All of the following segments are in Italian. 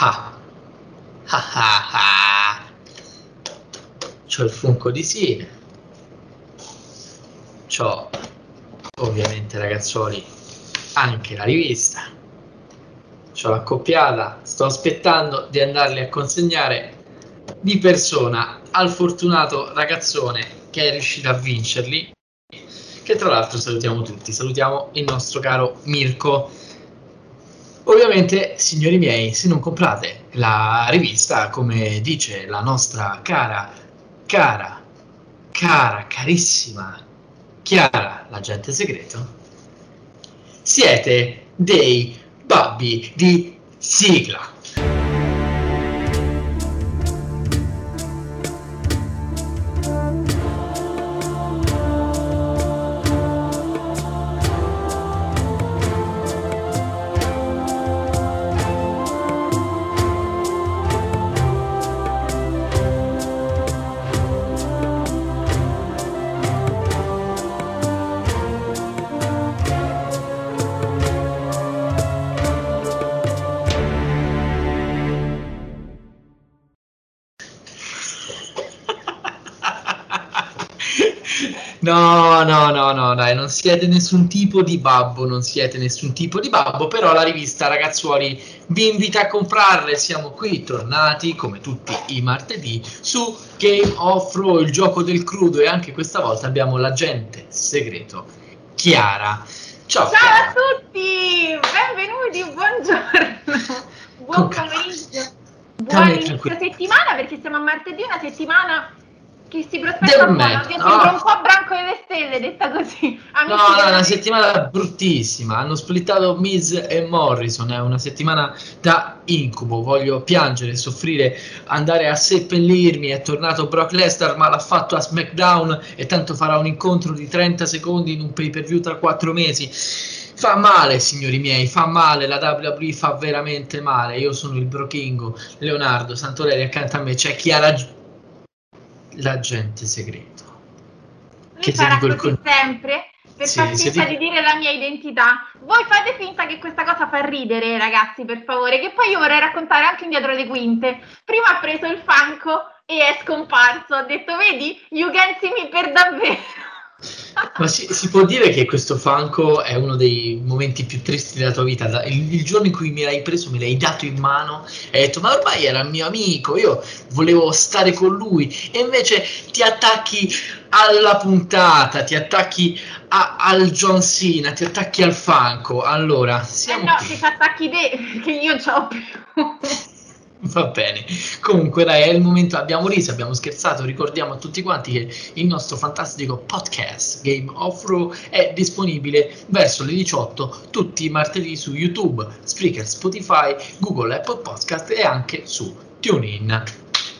Ah. Ah ah. C'ho il Funko di Sine. C'ho ovviamente ragazzuoli anche la rivista. C'ho l'accoppiata. Sto aspettando di andarli a consegnare di persona al fortunato ragazzone che è riuscito a vincerli. Che tra l'altro salutiamo tutti. Salutiamo il nostro caro Mirko. Ovviamente, signori miei, se non comprate la rivista, come dice la nostra cara, cara, cara, carissima Chiara, l'agente segreto, siete dei babbi di sigla. No, no, no, no, dai, non siete nessun tipo di babbo, non siete nessun tipo di babbo, però la rivista Ragazzuoli vi invita a comprarle. Siamo qui tornati, come tutti i martedì, su Game of Thrones, il gioco del crudo e anche questa volta abbiamo l'agente segreto Chiara. Ciao, Ciao Chiara. a tutti, benvenuti, buongiorno, buon pomeriggio, buon inizio settimana perché siamo a martedì, una settimana che si prospetta merda, io no. sembro un po' branco delle stelle, detta così. No, Amici no, è della- una settimana bruttissima. Hanno splittato Miz e Morrison. È una settimana da incubo. Voglio piangere, soffrire, andare a seppellirmi. È tornato Brock Lesnar, ma l'ha fatto a SmackDown. E tanto farà un incontro di 30 secondi in un pay per view tra 4 mesi. Fa male, signori miei, fa male. La WWE fa veramente male. Io sono il Brochingo, Leonardo Santorelli. Accanto a me c'è Chiara, l'agente segreto. Lui che farà così con- sempre per Sì, far finta ti- di dire la mia identità. Voi fate finta che questa cosa fa ridere, ragazzi, per favore, che poi io vorrei raccontare anche un dietro le quinte. Prima ha preso il fanco e è scomparso. Ha detto, vedi, you can see me per davvero. Ma si, si può dire che questo fanco è uno dei momenti più tristi della tua vita? Il, il giorno in cui me l'hai preso, me l'hai dato in mano e hai detto: Ma ormai era il mio amico, io volevo stare con lui. E invece ti attacchi alla puntata, ti attacchi a- al John Cena, ti attacchi al fanco. Allora, Eh siamo no, qui. ti fa attacchi te, che io c'ho più. Va bene, comunque dai, è il momento, abbiamo riso, abbiamo scherzato, ricordiamo a tutti quanti che il nostro fantastico podcast Game of Throw è disponibile verso le 18 tutti i martedì su YouTube, Spreaker, Spotify, Google, Apple Podcast e anche su TuneIn.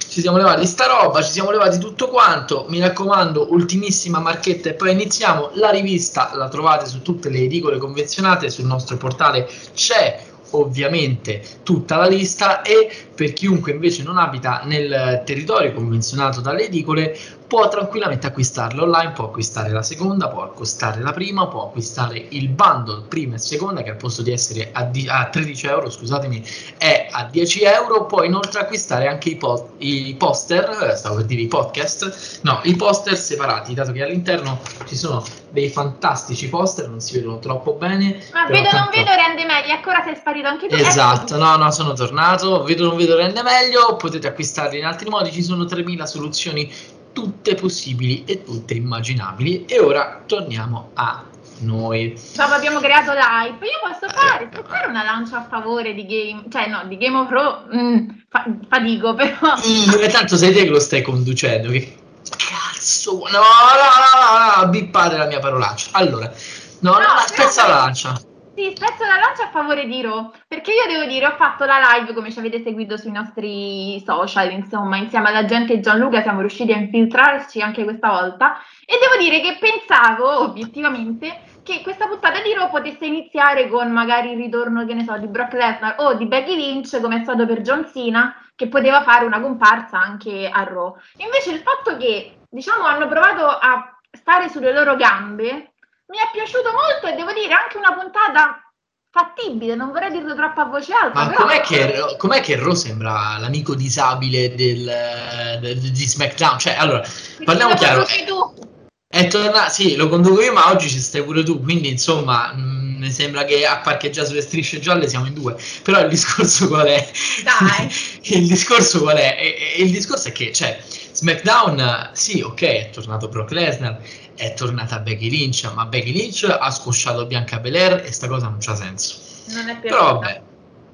Ci siamo levati sta roba, ci siamo levati tutto quanto, mi raccomando, ultimissima marchetta e poi iniziamo. La rivista la trovate su tutte le edicole convenzionate, sul nostro portale c'è ovviamente tutta la lista e per chiunque invece non abita nel territorio convenzionato dalle edicole può tranquillamente acquistarle online, può acquistare la seconda, può acquistare la prima, può acquistare il bundle prima e seconda che al posto di essere a, di- a 13 euro, scusatemi, è a 10 euro, può inoltre acquistare anche i, po- i poster, eh, stavo per dire i podcast, no, i poster separati, dato che all'interno ci sono dei fantastici poster, non si vedono troppo bene. Ma vedo non tanto- vedo rende meglio, ancora sei sparito anche tu. Esatto, no, no, sono tornato. Vedo non vedo rende meglio. Potete acquistarli in altri modi. Ci sono 3000 soluzioni, tutte possibili e tutte immaginabili. E ora torniamo a noi. Dopo abbiamo creato l'hype. Io posso fare, posso fare una lancia a favore di Game, cioè no, di Game of Thrones, mm, fa- fatico però. Mm, e tanto sei te che lo stai conducendo. Che cazzo? No, no, no, no, no, bippate la mia parolaccia. Allora, no, no, No, spezza la lancia. Sì, spezzo la lancia a favore di Ro, perché io devo dire, ho fatto la live come ci avete seguito sui nostri social, insomma, insieme alla gente e Gianluca siamo riusciti a infiltrarci anche questa volta e devo dire che pensavo obiettivamente che questa puntata di Raw potesse iniziare con magari il ritorno, che ne so, di Brock Lesnar o di Becky Lynch, come è stato per John Cena, che poteva fare una comparsa anche a Raw. Invece il fatto che, diciamo, hanno provato a stare sulle loro gambe mi è piaciuto molto e devo dire anche una puntata fattibile, non vorrei dirlo troppo a voce alta. Ma però... com'è, che, com'è che Raw sembra l'amico disabile del, del, di SmackDown? Cioè, allora, parliamo lo chiaro. conduci tu. È tornato, sì, lo conduco io, ma oggi ci stai pure tu, quindi insomma, mh, mi sembra che a parcheggiare sulle strisce gialle siamo in due. Però il discorso qual è? Dai. il discorso qual è? E- e il discorso è che, cioè, SmackDown, sì, ok, è tornato Brock Lesnar, è tornata Becky Lynch, ma Becky Lynch ha scosciato Bianca Belair e sta cosa non c'ha senso. Non è. Però vabbè.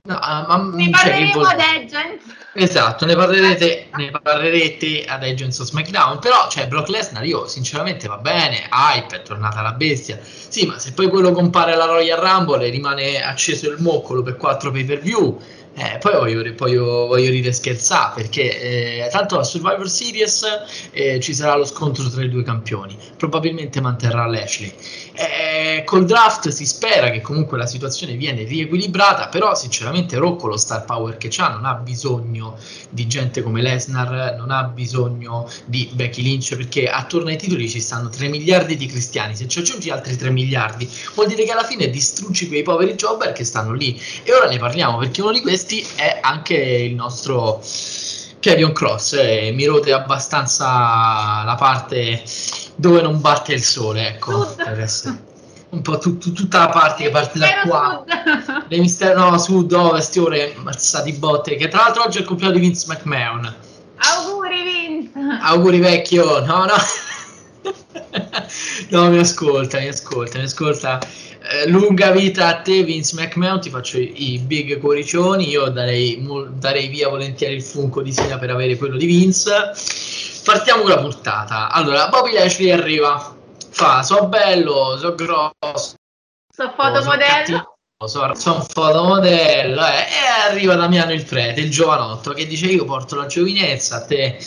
No, ah, ma, Ne cioè, parleremo vuol- ad Agents. Esatto, ne parlerete, ne parlerete ad Agents of SmackDown, però cioè, Brock Lesnar io sinceramente va bene, hype, è tornata la bestia, sì ma se poi quello compare alla Royal Rumble e rimane acceso il moccolo per quattro pay per view, eh, poi voglio, poi io voglio ridere e scherzare perché eh, tanto a Survivor Series eh, ci sarà lo scontro tra i due campioni, probabilmente manterrà Lashley. Eh, col draft si spera che comunque la situazione viene riequilibrata, però sinceramente Rocco lo star power che ha non ha bisogno di gente come Lesnar, non ha bisogno di Becky Lynch perché attorno ai titoli ci stanno 3 miliardi di cristiani, se ci aggiungi altri 3 miliardi vuol dire che alla fine distruggi quei poveri jobber che stanno lì. E ora ne parliamo perché uno di questi è anche il nostro Kevin Cross e mi rode abbastanza la parte dove non batte il sole, ecco, un po' tu- tu- tutta la parte che parte da qua. Le mistero no, sud, ovest, ore, mazzati botte. Che tra l'altro oggi è il compleanno di Vince McMahon. Auguri Vince. Auguri vecchio, no, no. no, mi ascolta, mi ascolta, mi ascolta. Eh, lunga vita a te, Vince McMahon. Ti faccio i, i big cuoricioni. Io darei, darei via volentieri il funko di Sina per avere quello di Vince. Partiamo con la puntata. Allora, Bobby Lashley arriva. Fa, so bello, so grosso. So fotomodello. Sono son fotomodello eh, e arriva Damiano il prete, il giovanotto che dice io porto la giovinezza a te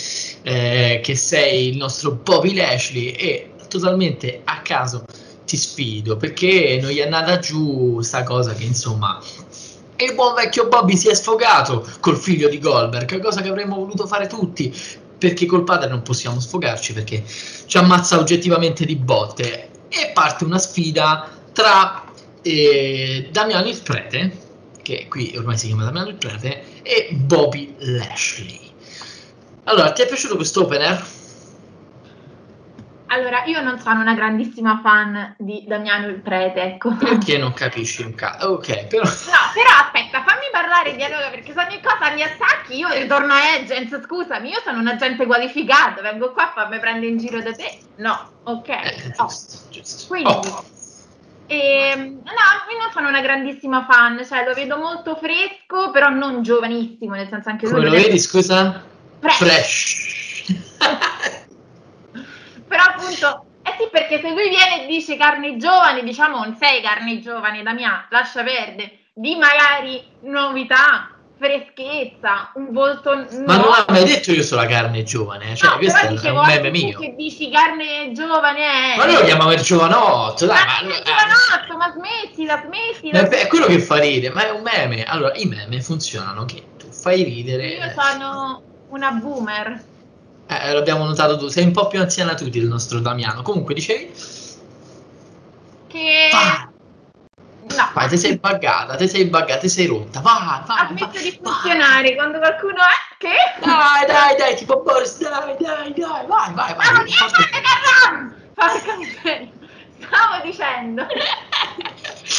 eh, che sei il nostro Bobby Lashley e totalmente a caso ti sfido perché non gli è andata giù sta cosa che insomma il buon vecchio Bobby si è sfogato col figlio di Goldberg, cosa che avremmo voluto fare tutti perché col padre non possiamo sfogarci perché ci ammazza oggettivamente di botte e parte una sfida tra eh, Damiano il prete che qui ormai si chiama Damiano il prete e Bobby Lashley allora ti è piaciuto questo opener? Allora, io non sono una grandissima fan di Damiano il prete, ecco. perché non capisci un cazzo ok però No, però aspetta, fammi parlare di allora, perché se ogni cosa mi attacchi, io ritorno a Agents, scusami, io sono un agente qualificato, vengo qua a farmi prendere in giro da te. No, ok. eh, no. giusto, giusto. Quindi, Oh, ehm, no, io non sono una grandissima fan, cioè lo vedo molto fresco, però non giovanissimo, nel senso anche lui come lo vedi scusa? fresh. fresh appunto, eh sì, perché se lui viene e dice carne giovane, diciamo non sei carne giovane, Damià, lascia perdere, di magari novità, freschezza, un volto Ma non mai detto io sono la carne giovane, cioè No, questo è dicevo un meme mio. che dici carne giovane è... Ma noi lo chiamiamo il giovanotto, dai, Ma che eh, giovanotto, ma smettila, smettila. ma è quello che fa ridere, ma è un meme. Allora, i meme funzionano che tu fai ridere. Io sono una boomer. Eh, l'abbiamo notato tu, sei un po' più anziana tu del nostro Damiano. Comunque dicevi? Che... Vai, No, vai, ti sei buggata, ti sei buggata, ti sei rotta. Vai, vai, ha vai. di vai. funzionare quando qualcuno è... Che? Dai, dai, dai, tipo Boris, dai, dai, dai, vai, vai, vai. di essere Carran! Porca miseria. Stavo dicendo.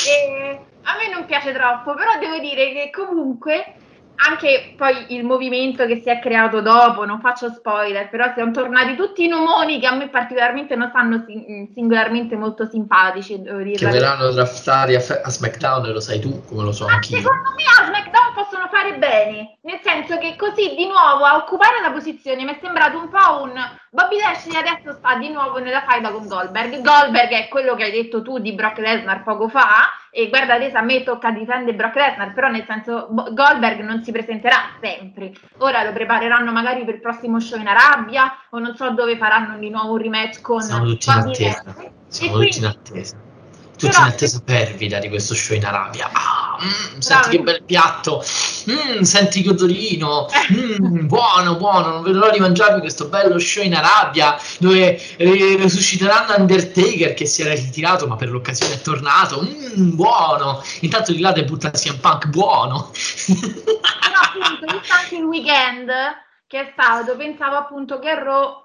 E a me non piace troppo, però devo dire che comunque anche poi il movimento che si è creato dopo, non faccio spoiler, però siamo tornati tutti i nomoni che a me particolarmente non stanno sin- singolarmente molto simpatici, devo dire. Che verranno draftati a, a SmackDown lo sai tu, come lo so Ma anch'io. secondo me a SmackDown possono fare bene, nel senso che così di nuovo a occupare la posizione mi è sembrato un po' un Bobby Lashley adesso sta di nuovo nella faida con Goldberg. Goldberg è quello che hai detto tu di Brock Lesnar poco fa e guarda adesso a me tocca difendere Brock Lesnar, però nel senso Goldberg non si presenterà sempre. Ora lo prepareranno magari per il prossimo show in Arabia o non so dove faranno di nuovo un rematch con Siamo tutti in attesa. Siamo tutti in attesa tutti Però, in attesa fervida di questo show in Arabia. Ah, mm, senti che bel piatto, mm, senti che odorino, mm, buono, buono, non vedo l'ora di mangiarmi questo bello show in Arabia dove resusciteranno Undertaker che si era ritirato ma per l'occasione è tornato, mm, buono, intanto di là debutta CM Punk, buono. no, appunto, visto anche il weekend che è stato, pensavo appunto che Raw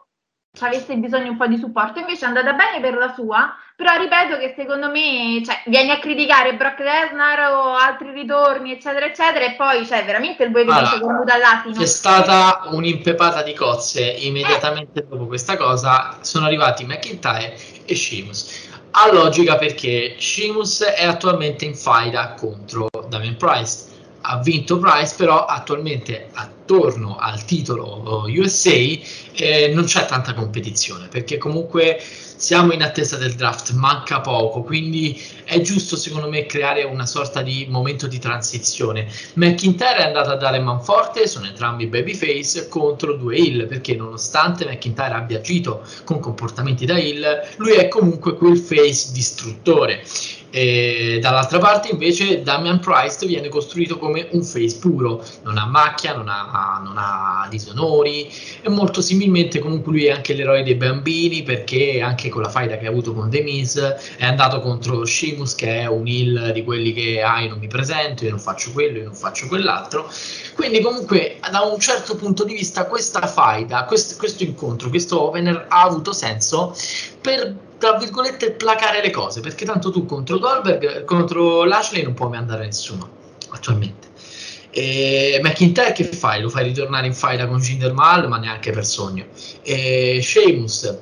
avesse bisogno un po' di supporto, invece è andata bene per la sua, però ripeto che secondo me cioè, vieni a criticare Brock Lesnar o altri ritorni, eccetera, eccetera, e poi cioè, veramente il buoi che allora, con dall'asino. C'è stata un'impepata di cozze immediatamente eh. dopo questa cosa, sono arrivati McIntyre e Sheamus. Ha logica perché Sheamus è attualmente in faida contro Damien Price ha vinto Price, però attualmente attorno al titolo USA eh, non c'è tanta competizione perché comunque siamo in attesa del draft, manca poco, quindi è giusto secondo me creare una sorta di momento di transizione. McIntyre è andato a dare manforte, sono entrambi babyface contro due Hill, perché nonostante McIntyre abbia agito con comportamenti da Hill, lui è comunque quel face distruttore. E dall'altra parte invece Damian Price viene costruito come un face puro, non ha macchia, non ha, non ha disonori. E molto similmente comunque lui è anche l'eroe dei bambini perché anche con la faida che ha avuto con The Miz è andato contro Sheamus che è un heal di quelli che ah io non mi presento, io non faccio quello, io non faccio quell'altro quindi comunque da un certo punto di vista questa faida, questo, questo incontro, questo opener ha avuto senso per tra virgolette placare le cose perché tanto tu contro Goldberg contro Lashley non può mai andare nessuno attualmente e McIntyre che fai? Lo fai ritornare in faida con Jinder Mahal ma neanche per sogno e Sheamus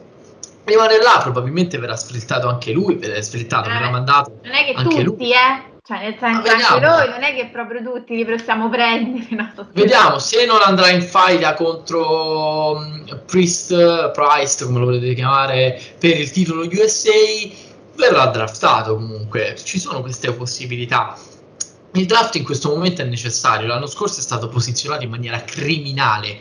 rimane là probabilmente verrà sfrittato anche lui verrà sfrittato, eh, verrà mandato non è che tutti lui. eh cioè, nel senso, anche noi non è che proprio tutti li possiamo prendere. No? Vediamo se non andrà in faida contro um, Priest Price, come lo potete chiamare, per il titolo USA. Verrà draftato comunque. Ci sono queste possibilità. Il draft in questo momento è necessario. L'anno scorso è stato posizionato in maniera criminale.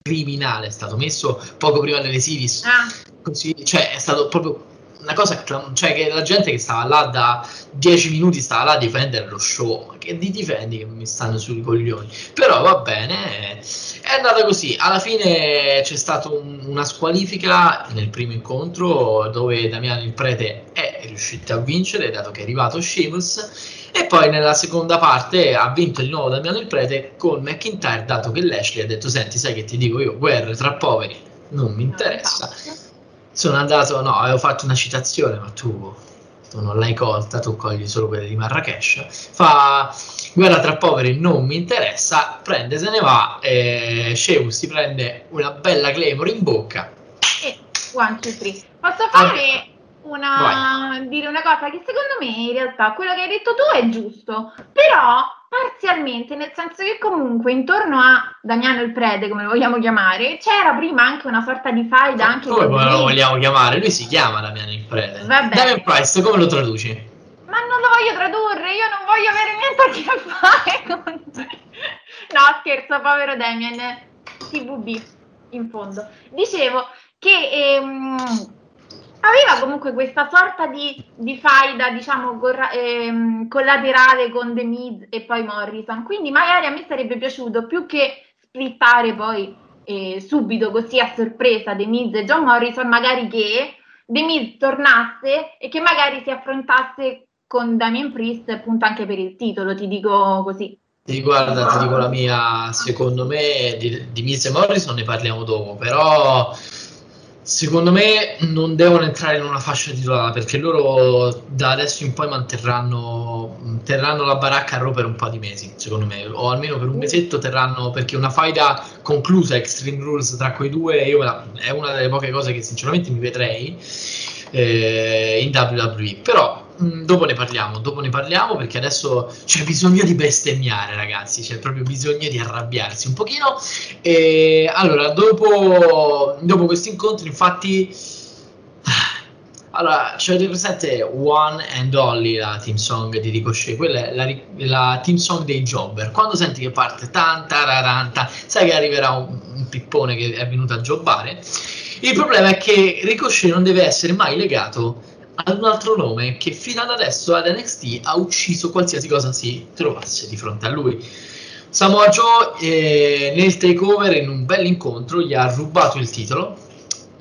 Criminale, è stato messo poco prima delle series. Ah. Così, cioè, è stato proprio una cosa cioè che la gente che stava là da 10 minuti stava là a difendere lo show ma che di difendi che mi stanno sui coglioni? Però va bene è andata così. Alla fine c'è stata un, una squalifica nel primo incontro dove Damiano il prete è riuscito a vincere dato che è arrivato Sheamus e poi nella seconda parte ha vinto di nuovo Damiano il prete con McIntyre dato che Lashley ha detto senti sai che ti dico io? Guerre tra poveri non mi interessa sono andato, no, avevo fatto una citazione, ma tu, tu non l'hai colta, tu cogli solo quelle di Marrakesh. Fa guerra tra poveri, non mi interessa, prende, se ne va, e Sheus si prende una bella Claymore in bocca. E one, two, three. Posso fare una, dire una cosa che secondo me in realtà quello che hai detto tu è giusto, però parzialmente, nel senso che comunque intorno a Damiano il Prete, come lo vogliamo chiamare, c'era prima anche una sorta di faida anche come lo vogliamo chiamare? Lui si chiama Damiano il Prete. Vabbè. Damian Price, come lo traduci? Ma non lo voglio tradurre, io non voglio avere niente a che fare con te. No, scherzo, povero Damian, TVB in fondo. Dicevo che ehm, aveva comunque questa sorta di, di faida, diciamo, corra, ehm, collaterale con The Miz e poi Morrison. Quindi magari a me sarebbe piaciuto più che splittare poi eh, subito così a sorpresa The Miz e John Morrison, magari che The Miz tornasse e che magari si affrontasse con Damien Priest appunto anche per il titolo, ti dico così. Ti guarda, ti dico la mia, secondo me di, di Miz e Morrison ne parliamo dopo, però Secondo me non devono entrare in una fascia titolata perché loro da adesso in poi manterranno terranno la baracca a Raw per un po' di mesi, secondo me, o almeno per un mesetto terranno perché una faida conclusa Extreme Rules tra quei due io è una delle poche cose che sinceramente mi vedrei eh, in WWE. Però mm, dopo ne parliamo, dopo ne parliamo perché adesso c'è bisogno di bestemmiare, ragazzi, c'è proprio bisogno di arrabbiarsi un pochino. E allora, dopo, dopo questo incontro, infatti Allora, c'è presente One and Only, la team song di Ricochet, quella è la, la team song dei jobber. Quando senti che parte tanta raranta, sai che arriverà un, un pippone che è venuto a jobbare. Il problema è che Ricochet non deve essere mai legato ad un altro nome che fino ad adesso ad NXT ha ucciso qualsiasi cosa si trovasse di fronte a lui. Samoa Joe eh, nel takeover in un bel incontro gli ha rubato il titolo.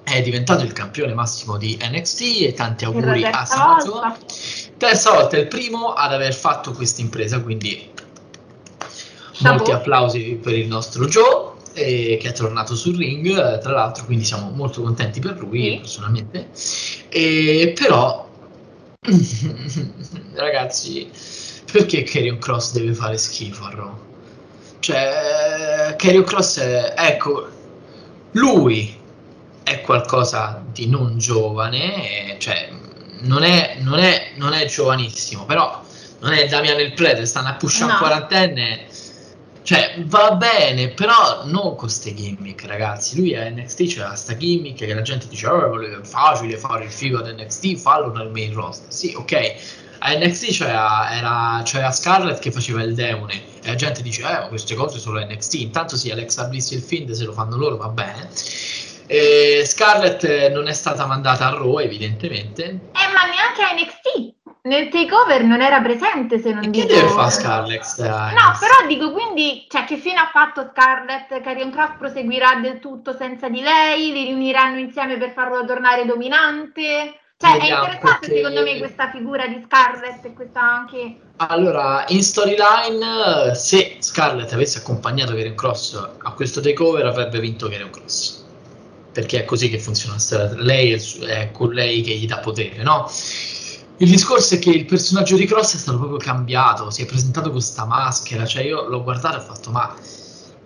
È diventato il campione massimo di NXT e tanti auguri a Samoa Joe terza volta è il primo ad aver fatto questa impresa quindi molti applausi per il nostro Joe che è tornato sul ring tra l'altro quindi siamo molto contenti per lui sì. personalmente e, però ragazzi perché Karrion Cross deve fare schifo a Raw? Cioè, Carrion Cross è, ecco, lui è qualcosa di non giovane, cioè, non è, non è, non è giovanissimo, però non è Damian il prete, stanno a pushare no. quarantenne. Cioè, va bene, però non con queste gimmick, ragazzi. Lui a NXT c'era questa gimmick che la gente dice, oh, è facile fare il figo ad NXT, fallo nel main roster. Sì, ok, a NXT c'era, era, c'era Scarlett che faceva il demone. E la gente dice eh ma queste cose sono NXT intanto sì Alexa Bliss e il Fiend se lo fanno loro va bene. E Scarlett non è stata mandata a Raw evidentemente. Eh ma neanche a NXT nel takeover non era presente se non e dico che deve fare Scarlett? Eh, no però dico quindi cioè che fine ha fatto Scarlett Carrion Cross proseguirà del tutto senza di lei li riuniranno insieme per farlo tornare dominante cioè, Vediamo, è interessante perché... secondo me questa figura di Scarlett e questa anche... Allora, in storyline, se Scarlett avesse accompagnato Karen Cross a questo takeover, avrebbe vinto Karen Cross. Perché è così che funziona la storia. Lei è, è con lei che gli dà potere, no? Il discorso è che il personaggio di Cross è stato proprio cambiato, si è presentato con questa maschera, cioè io l'ho guardato e ho fatto ma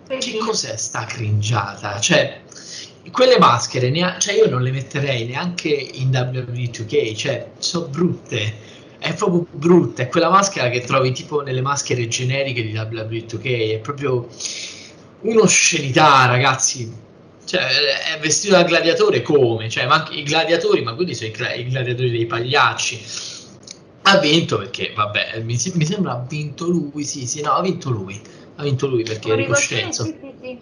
che cos'è sta cringiata? Cioè, quelle maschere, ne cioè io non le metterei neanche in WWE 2K, cioè sono brutte. È proprio brutta, è quella maschera che trovi tipo nelle maschere generiche di WWE 2K, è proprio un'oscenità, ragazzi. Cioè, è vestito da gladiatore come? Cioè, ma anche i gladiatori, ma quelli sono i, i gladiatori dei pagliacci. Ha vinto perché, vabbè, mi, mi, sembra ha vinto lui, sì, sì, no, ha vinto lui. Ha vinto lui perché Ricochet, sì, sì, sì.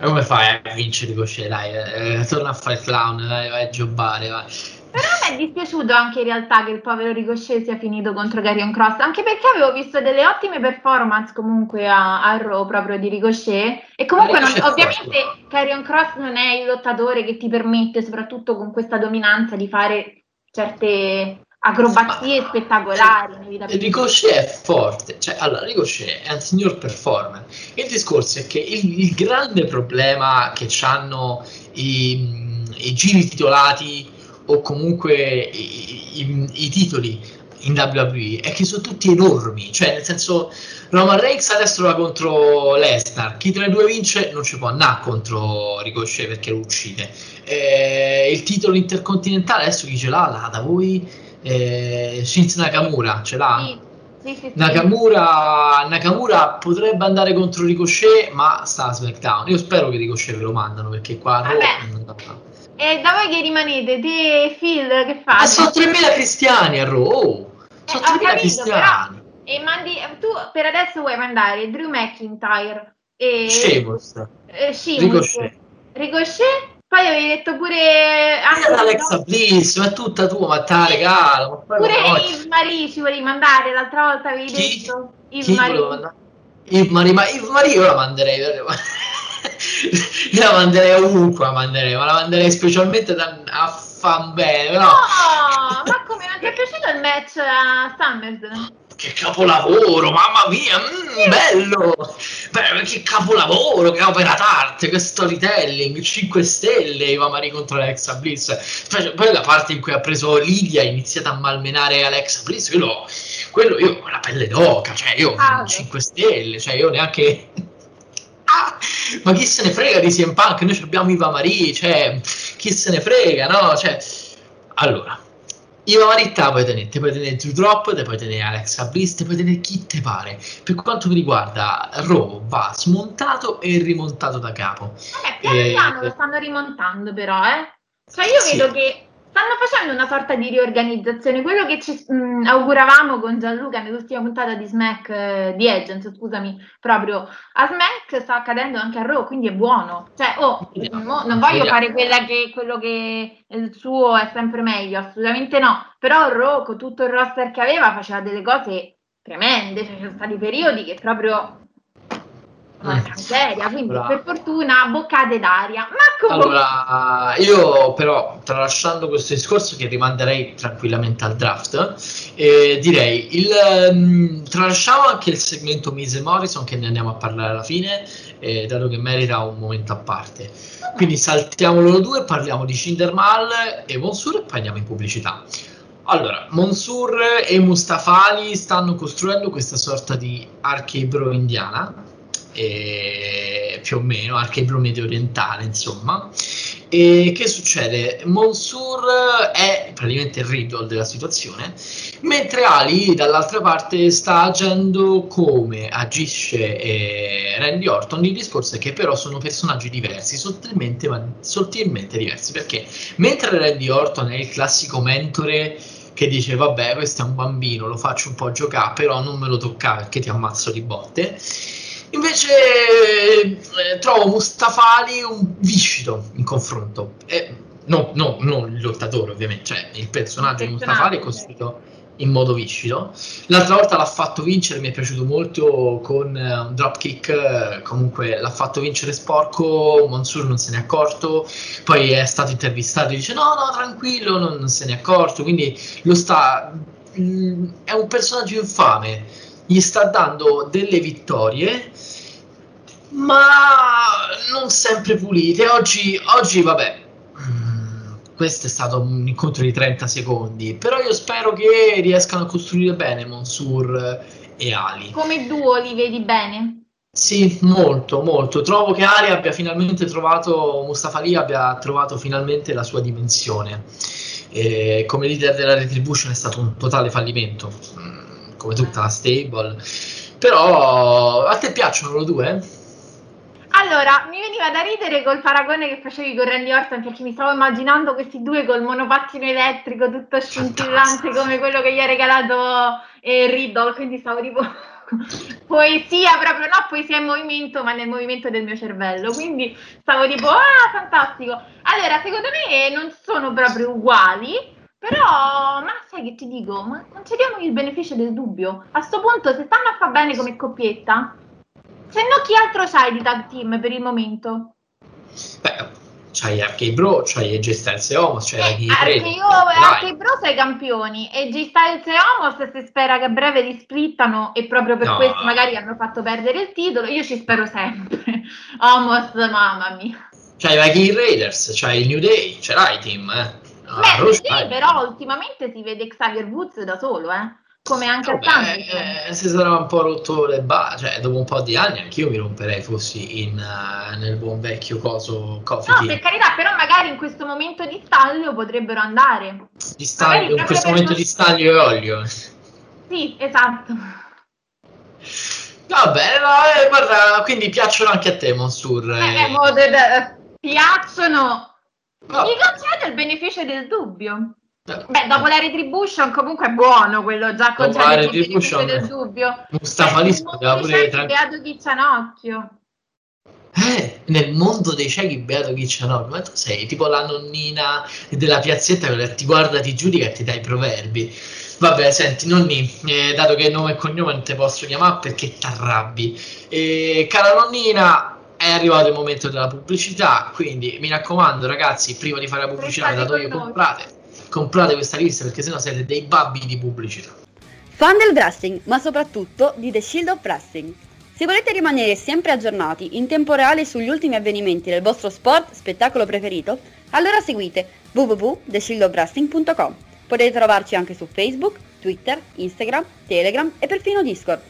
Come fai a vincere così? Dai, eh, torna a fare il clown, dai, vai a giocare, vai. Però me è dispiaciuto anche in realtà che il povero Ricochet sia finito contro Carrion Cross, anche perché avevo visto delle ottime performance comunque a, a Raw proprio di Ricochet e comunque non, ovviamente Carrion Cross non è il lottatore che ti permette, soprattutto con questa dominanza, di fare certe acrobazie Ma, spettacolari. Ricochet è forte, cioè allora Ricochet è un signor performer. Il discorso è che il, il grande problema che hanno i, i, giri titolati o comunque i, i, i titoli in WWE è che sono tutti enormi, cioè nel senso Roman Reigns adesso va contro Lesnar, chi tra i due vince non ci può andare contro Ricochet perché lo uccide. Eh, il titolo intercontinentale adesso chi ce l'ha? L'ha da voi? eh, Shinz Nakamura ce l'ha? Sì. Sì, sì, Nakamura, Nakamura, potrebbe andare contro Ricochet, ma sta a SmackDown. Io spero che Ricochet ve lo mandano perché qua Vabbè. E da voi che rimanete, te Phil che fai? Ma sono 3.000 cristiani a Raw. Oh, sono eh, 3.000 capito, cristiani. Però, e mandi, tu per adesso vuoi mandare Drew McIntyre e Sheamus. Eh, Ricochet. Ricochet poi avevi detto pure anche Alexa Bliss, ma è tutta tua, ma te la regalo. Ma pure Yves Marie ci volevi mandare, l'altra volta avevi Chi? detto Yves Marie. Yves Marie, ma Yves Marie io la manderei. La manderei ovunque, la manderei, ma la manderei specialmente da, a fan bene. Però... No, ma come non ti è piaciuto il match a SummerSlam? che capolavoro, mamma mia, mm, bello! Beh, che capolavoro, che opera d'arte, che storytelling, 5 stelle, Eva Marie contro Alexa Bliss. Poi la parte in cui ha preso Lidia e ha iniziato a malmenare Alexa Bliss, quello, quello io ho la pelle d'oca, cioè io ah, 5 stelle, cioè io neanche... Ma chi se ne frega di CM Punk? Noi abbiamo Iva Marie, cioè, chi se ne frega, no? Cioè, allora, io varietà puoi tenere, te puoi tenere Drew Drop, te puoi tenere Alexa Bliss, te puoi tenere chi te pare. Per quanto mi riguarda, Raw va smontato e rimontato da capo. Eh, piano piano lo stanno rimontando però, eh. Cioè io sì. vedo che stanno facendo una sorta di riorganizzazione, quello che ci mh, auguravamo con Gianluca nell'ultima puntata di Smack, eh, di Agents, scusami, proprio. A Smack sta accadendo anche a Raw, quindi è buono. Cioè, oh, mo, non voglio fare quella che quello che il suo è sempre meglio, assolutamente no, però Raw con tutto il roster che aveva faceva delle cose tremende, cioè, ci sono stati periodi che proprio una canceria, quindi Bravo. per fortuna boccate d'aria. Ma comunque, Allora, io però, tralasciando questo discorso che rimanderei tranquillamente al draft, eh, direi, il, ehm, tralasciamo anche il segmento Mise Morrison che ne andiamo a parlare alla fine, eh, dato che merita un momento a parte. Quindi saltiamo loro due, parliamo di Cindermal e Monsur e poi andiamo in pubblicità. Allora, Monsur e Mustafa Ali stanno costruendo questa sorta di archebro indiana, eh, più o meno, archebro medio orientale, insomma. E che succede? Monsur è praticamente il riddle della situazione, mentre Ali dall'altra parte sta agendo come agisce eh, Randy Orton. Il discorso è che però sono personaggi diversi, sottilmente, ma sottilmente diversi, perché mentre Randy Orton è il classico mentore che dice vabbè questo è un bambino, lo faccio un po' giocare, però non me lo toccare perché ti ammazzo di botte. Invece eh, trovo Mustafali un viscido in confronto. Eh, no, no, non il lottatore ovviamente, cioè il personaggio di Mustafali è costruito in modo viscido. L'altra volta l'ha fatto vincere, mi è piaciuto molto con eh, un dropkick, eh, comunque l'ha fatto vincere sporco, Mansur non se n'è accorto, poi è stato intervistato e dice no, no, tranquillo, non, non se n'è accorto, quindi lo sta... mh, è un personaggio infame, gli sta dando delle vittorie, ma non sempre pulite. Oggi, oggi vabbè, mm, questo è stato un incontro di 30 secondi, però io spero che riescano a costruire bene Monsur e Ali. come duo li vedi bene? Sì, molto, molto. Trovo che Ali abbia finalmente trovato, Mustafa Ali abbia trovato finalmente la sua dimensione. E come leader della Retribution è stato un totale fallimento, come tutta la stable. Però a te piacciono loro due? Allora, mi veniva da ridere col paragone che facevi con Randy Orton perché mi stavo immaginando questi due col monopattino elettrico tutto scintillante come quello che gli ha regalato eh, Riddle, quindi stavo tipo poesia proprio, no poesia in movimento ma nel movimento del mio cervello, quindi stavo tipo ah fantastico. Allora, secondo me non sono proprio uguali, però, ma sai che ti dico, ma concediamogli il beneficio del dubbio. A sto punto, se stanno a fa bene come coppietta, se no chi altro c'hai di tag team per il momento? Beh, c'hai Arcade Bro, c'hai AJ Styles e Homos, c'hai Eh, Ghi anche Freddy. io Dai. e anche i Bros ai campioni e G Styles e Homos si spera che a breve li splittano e proprio per No. questo magari hanno fatto perdere il titolo. Io ci spero sempre. Homos, mamma mia. C'hai i Viking Raiders, c'hai il New Day, ce l'hai team, eh. Ah, Beh, sì, però ultimamente si vede Xavier Woods da solo, eh. Come anche a Vabbè, tanti. eh, si sarà un po' rotto le ba, cioè dopo un po' di anni anch'io mi romperei fossi in, eh, nel buon vecchio coso Coffee No, Team. per carità, però magari in questo momento di staglio potrebbero andare. Di staglio- in questo momento non- di staglio e olio. Sì, esatto. Vabbè, no, eh, guarda, quindi piacciono anche a te, Monsur. Eh, eh. de- de- piacciono. Vabbè. Mi concede il beneficio del dubbio. Eh, Beh, dopo la retribution comunque è buono quello, già la il beneficio Retribution, del dubbio. Mustafa Beh, Lì poteva pure tra- Beato chi Cianocchio. Eh, nel mondo dei ciechi beato chi c'è no, ma tu sei tipo la nonnina della piazzetta che ti guarda, ti giudica e ti dà i proverbi. Vabbè, senti, nonni, eh, dato che nome e cognome non ti posso chiamare perché t'arrabbi. Eh, cara nonnina, è arrivato il momento della pubblicità, quindi mi raccomando ragazzi, prima di fare la pubblicità, dato noi. comprate, comprate questa lista perché sennò siete dei babbi di pubblicità. Fan del wrestling, ma soprattutto di The Shield of Wrestling. Se volete rimanere sempre aggiornati in tempo reale sugli ultimi avvenimenti del vostro sport, spettacolo preferito, allora seguite www.theshieldofwrestling.com. Potete trovarci anche su Facebook, Twitter, Instagram, Telegram e perfino Discord.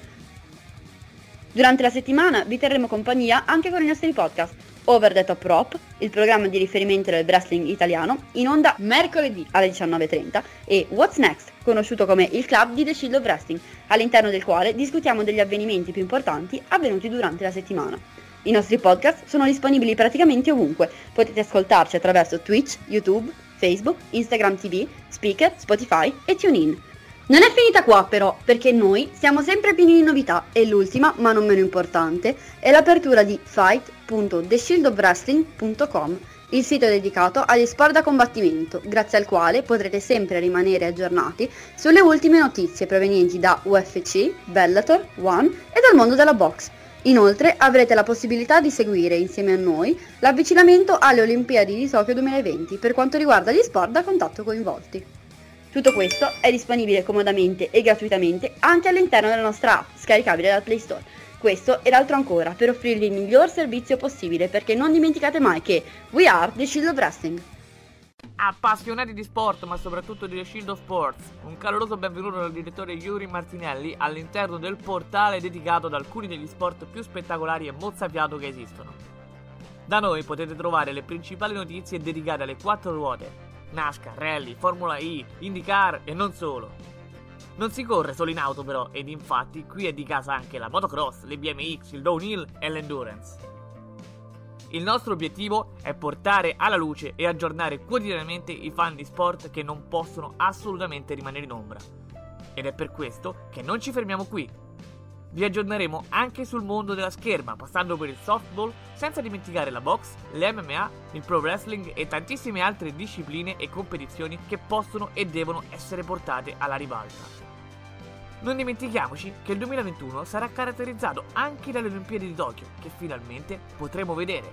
Durante la settimana vi terremo compagnia anche con i nostri podcast Over the Top Rope, il programma di riferimento del wrestling italiano, in onda mercoledì alle 19.30 e What's Next, conosciuto come il club di The Shield of Wrestling, all'interno del quale discutiamo degli avvenimenti più importanti avvenuti durante la settimana. I nostri podcast sono disponibili praticamente ovunque, potete ascoltarci attraverso Twitch, YouTube, Facebook, Instagram TV, Speaker, Spotify e TuneIn. Non è finita qua però, perché noi siamo sempre pieni di novità e l'ultima, ma non meno importante, è l'apertura di fight.theshieldofwrestling.com, il sito dedicato agli sport da combattimento, grazie al quale potrete sempre rimanere aggiornati sulle ultime notizie provenienti da UFC, Bellator, One e dal mondo della box. Inoltre avrete la possibilità di seguire insieme a noi l'avvicinamento alle Olimpiadi di Tokyo 2020 per quanto riguarda gli sport da contatto coinvolti. Tutto questo è disponibile comodamente e gratuitamente anche all'interno della nostra app, scaricabile dal Play Store. Questo ed altro ancora per offrirvi il miglior servizio possibile perché non dimenticate mai che we are the Shield of Wrestling. Appassionati di sport, ma soprattutto di The Shield of Sports, un caloroso benvenuto dal direttore Yuri Martinelli all'interno del portale dedicato ad alcuni degli sport più spettacolari e mozzafiato che esistono. Da noi potete trovare le principali notizie dedicate alle quattro ruote, NASCAR, Rally, Formula E, IndyCar e non solo. Non si corre solo in auto però, ed infatti qui è di casa anche la motocross, le BMX, il downhill e l'endurance. Il nostro obiettivo è portare alla luce e aggiornare quotidianamente i fan di sport che non possono assolutamente rimanere in ombra. Ed è per questo che non ci fermiamo qui, vi aggiorneremo anche sul mondo della scherma, passando per il softball, senza dimenticare la box, l'MMA, il pro wrestling e tantissime altre discipline e competizioni che possono e devono essere portate alla ribalta. Non dimentichiamoci che il 2021 sarà caratterizzato anche dalle Olimpiadi di Tokyo, che finalmente potremo vedere.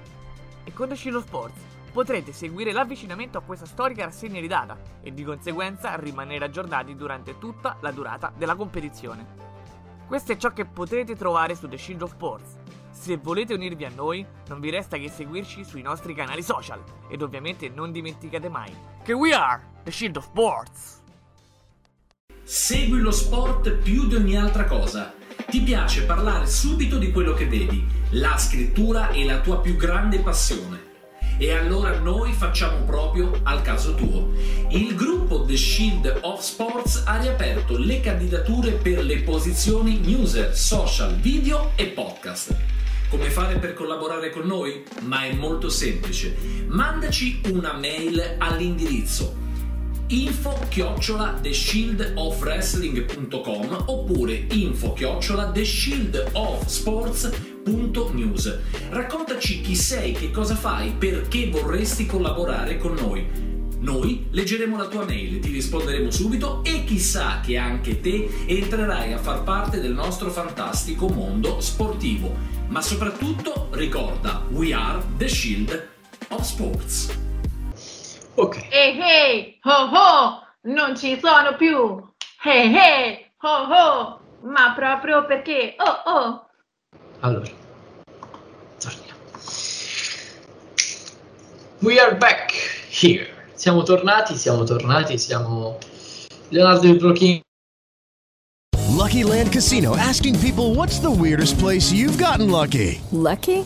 E con The Sports potrete seguire l'avvicinamento a questa storica rassegna di data e di conseguenza rimanere aggiornati durante tutta la durata della competizione. Questo è ciò che potrete trovare su The Shield of Sports. Se volete unirvi a noi, non vi resta che seguirci sui nostri canali social. Ed ovviamente non dimenticate mai che we are The Shield of Sports. Segui lo sport più di ogni altra cosa. Ti piace parlare subito di quello che vedi. La scrittura è la tua più grande passione. E allora noi facciamo proprio al caso tuo. Il gruppo The Shield of Sports ha riaperto le candidature per le posizioni newser, social, video e podcast. Come fare per collaborare con noi? Ma è molto semplice. Mandaci una mail all'indirizzo info chiocciola theshieldofwrestling.com oppure info chiocciola theshieldofsports.news raccontaci chi sei, che cosa fai, perché vorresti collaborare con noi noi leggeremo la tua mail, ti risponderemo subito e chissà che anche te entrerai a far parte del nostro fantastico mondo sportivo. Ma soprattutto ricorda, we are the shield of sports. Ok. Ehi ehi, ho ho, non ci sono più. Ehi ehi, ho ho, ma proprio perché, oh oh. Allora, torniamo. We are back here. Siamo tornati, siamo tornati, siamo Leonardo Di Brocchini. Lucky Land Casino asking people what's the weirdest place you've gotten lucky? Lucky?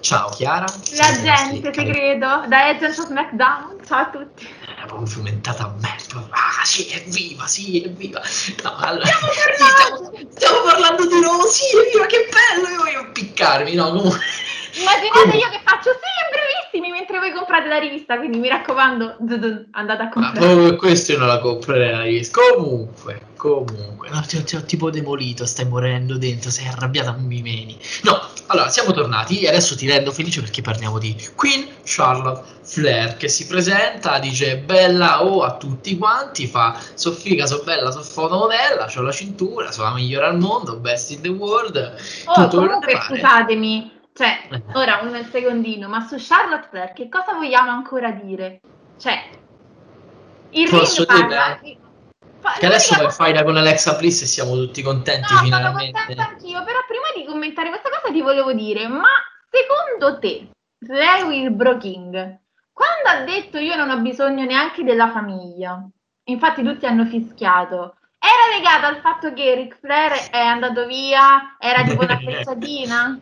Ciao Chiara. La gente segreto, da Agent of SmackDown, ciao a tutti. Era proprio fomentata a me. Ah, sì, evviva, sì, evviva. No, allora, Stiamo stiamo, stiamo parlando di nuovo, sì, evviva, che bello, io voglio piccarmi, no, comunque. Immaginate io che faccio, sì, brevissimi, mentre voi comprate la rivista, quindi mi raccomando, andate a Ma comprare. proprio per questo io non la comprerei la rivista. Comunque, comunque, no, ti, ho- ti ho tipo demolito, stai morendo dentro, sei arrabbiata con i meni. No, allora, siamo tornati e adesso ti rendo felice perché parliamo di Queen Charlotte Flair che si presenta, dice bella oh a tutti quanti, fa so figa, so bella, so fotomodella, ho la cintura, sono la migliore al mondo, best in the world, Oh, tutto comunque scusatemi, cioè, Eh. ora un secondino, ma su Charlotte Flair che cosa vogliamo ancora dire? Cioè, il Posso ring dire parla... fa- Che adesso l'unica fai faida con Alexa Bliss e siamo tutti contenti No, sono finalmente. contenta anch'io, però prima di commentare questa cosa ti volevo dire, ma secondo te, Lewis Bro King, quando ha detto io non ho bisogno neanche della famiglia, infatti tutti hanno fischiato, era legato al fatto che Ric Flair è andato via, era tipo una frecciatina?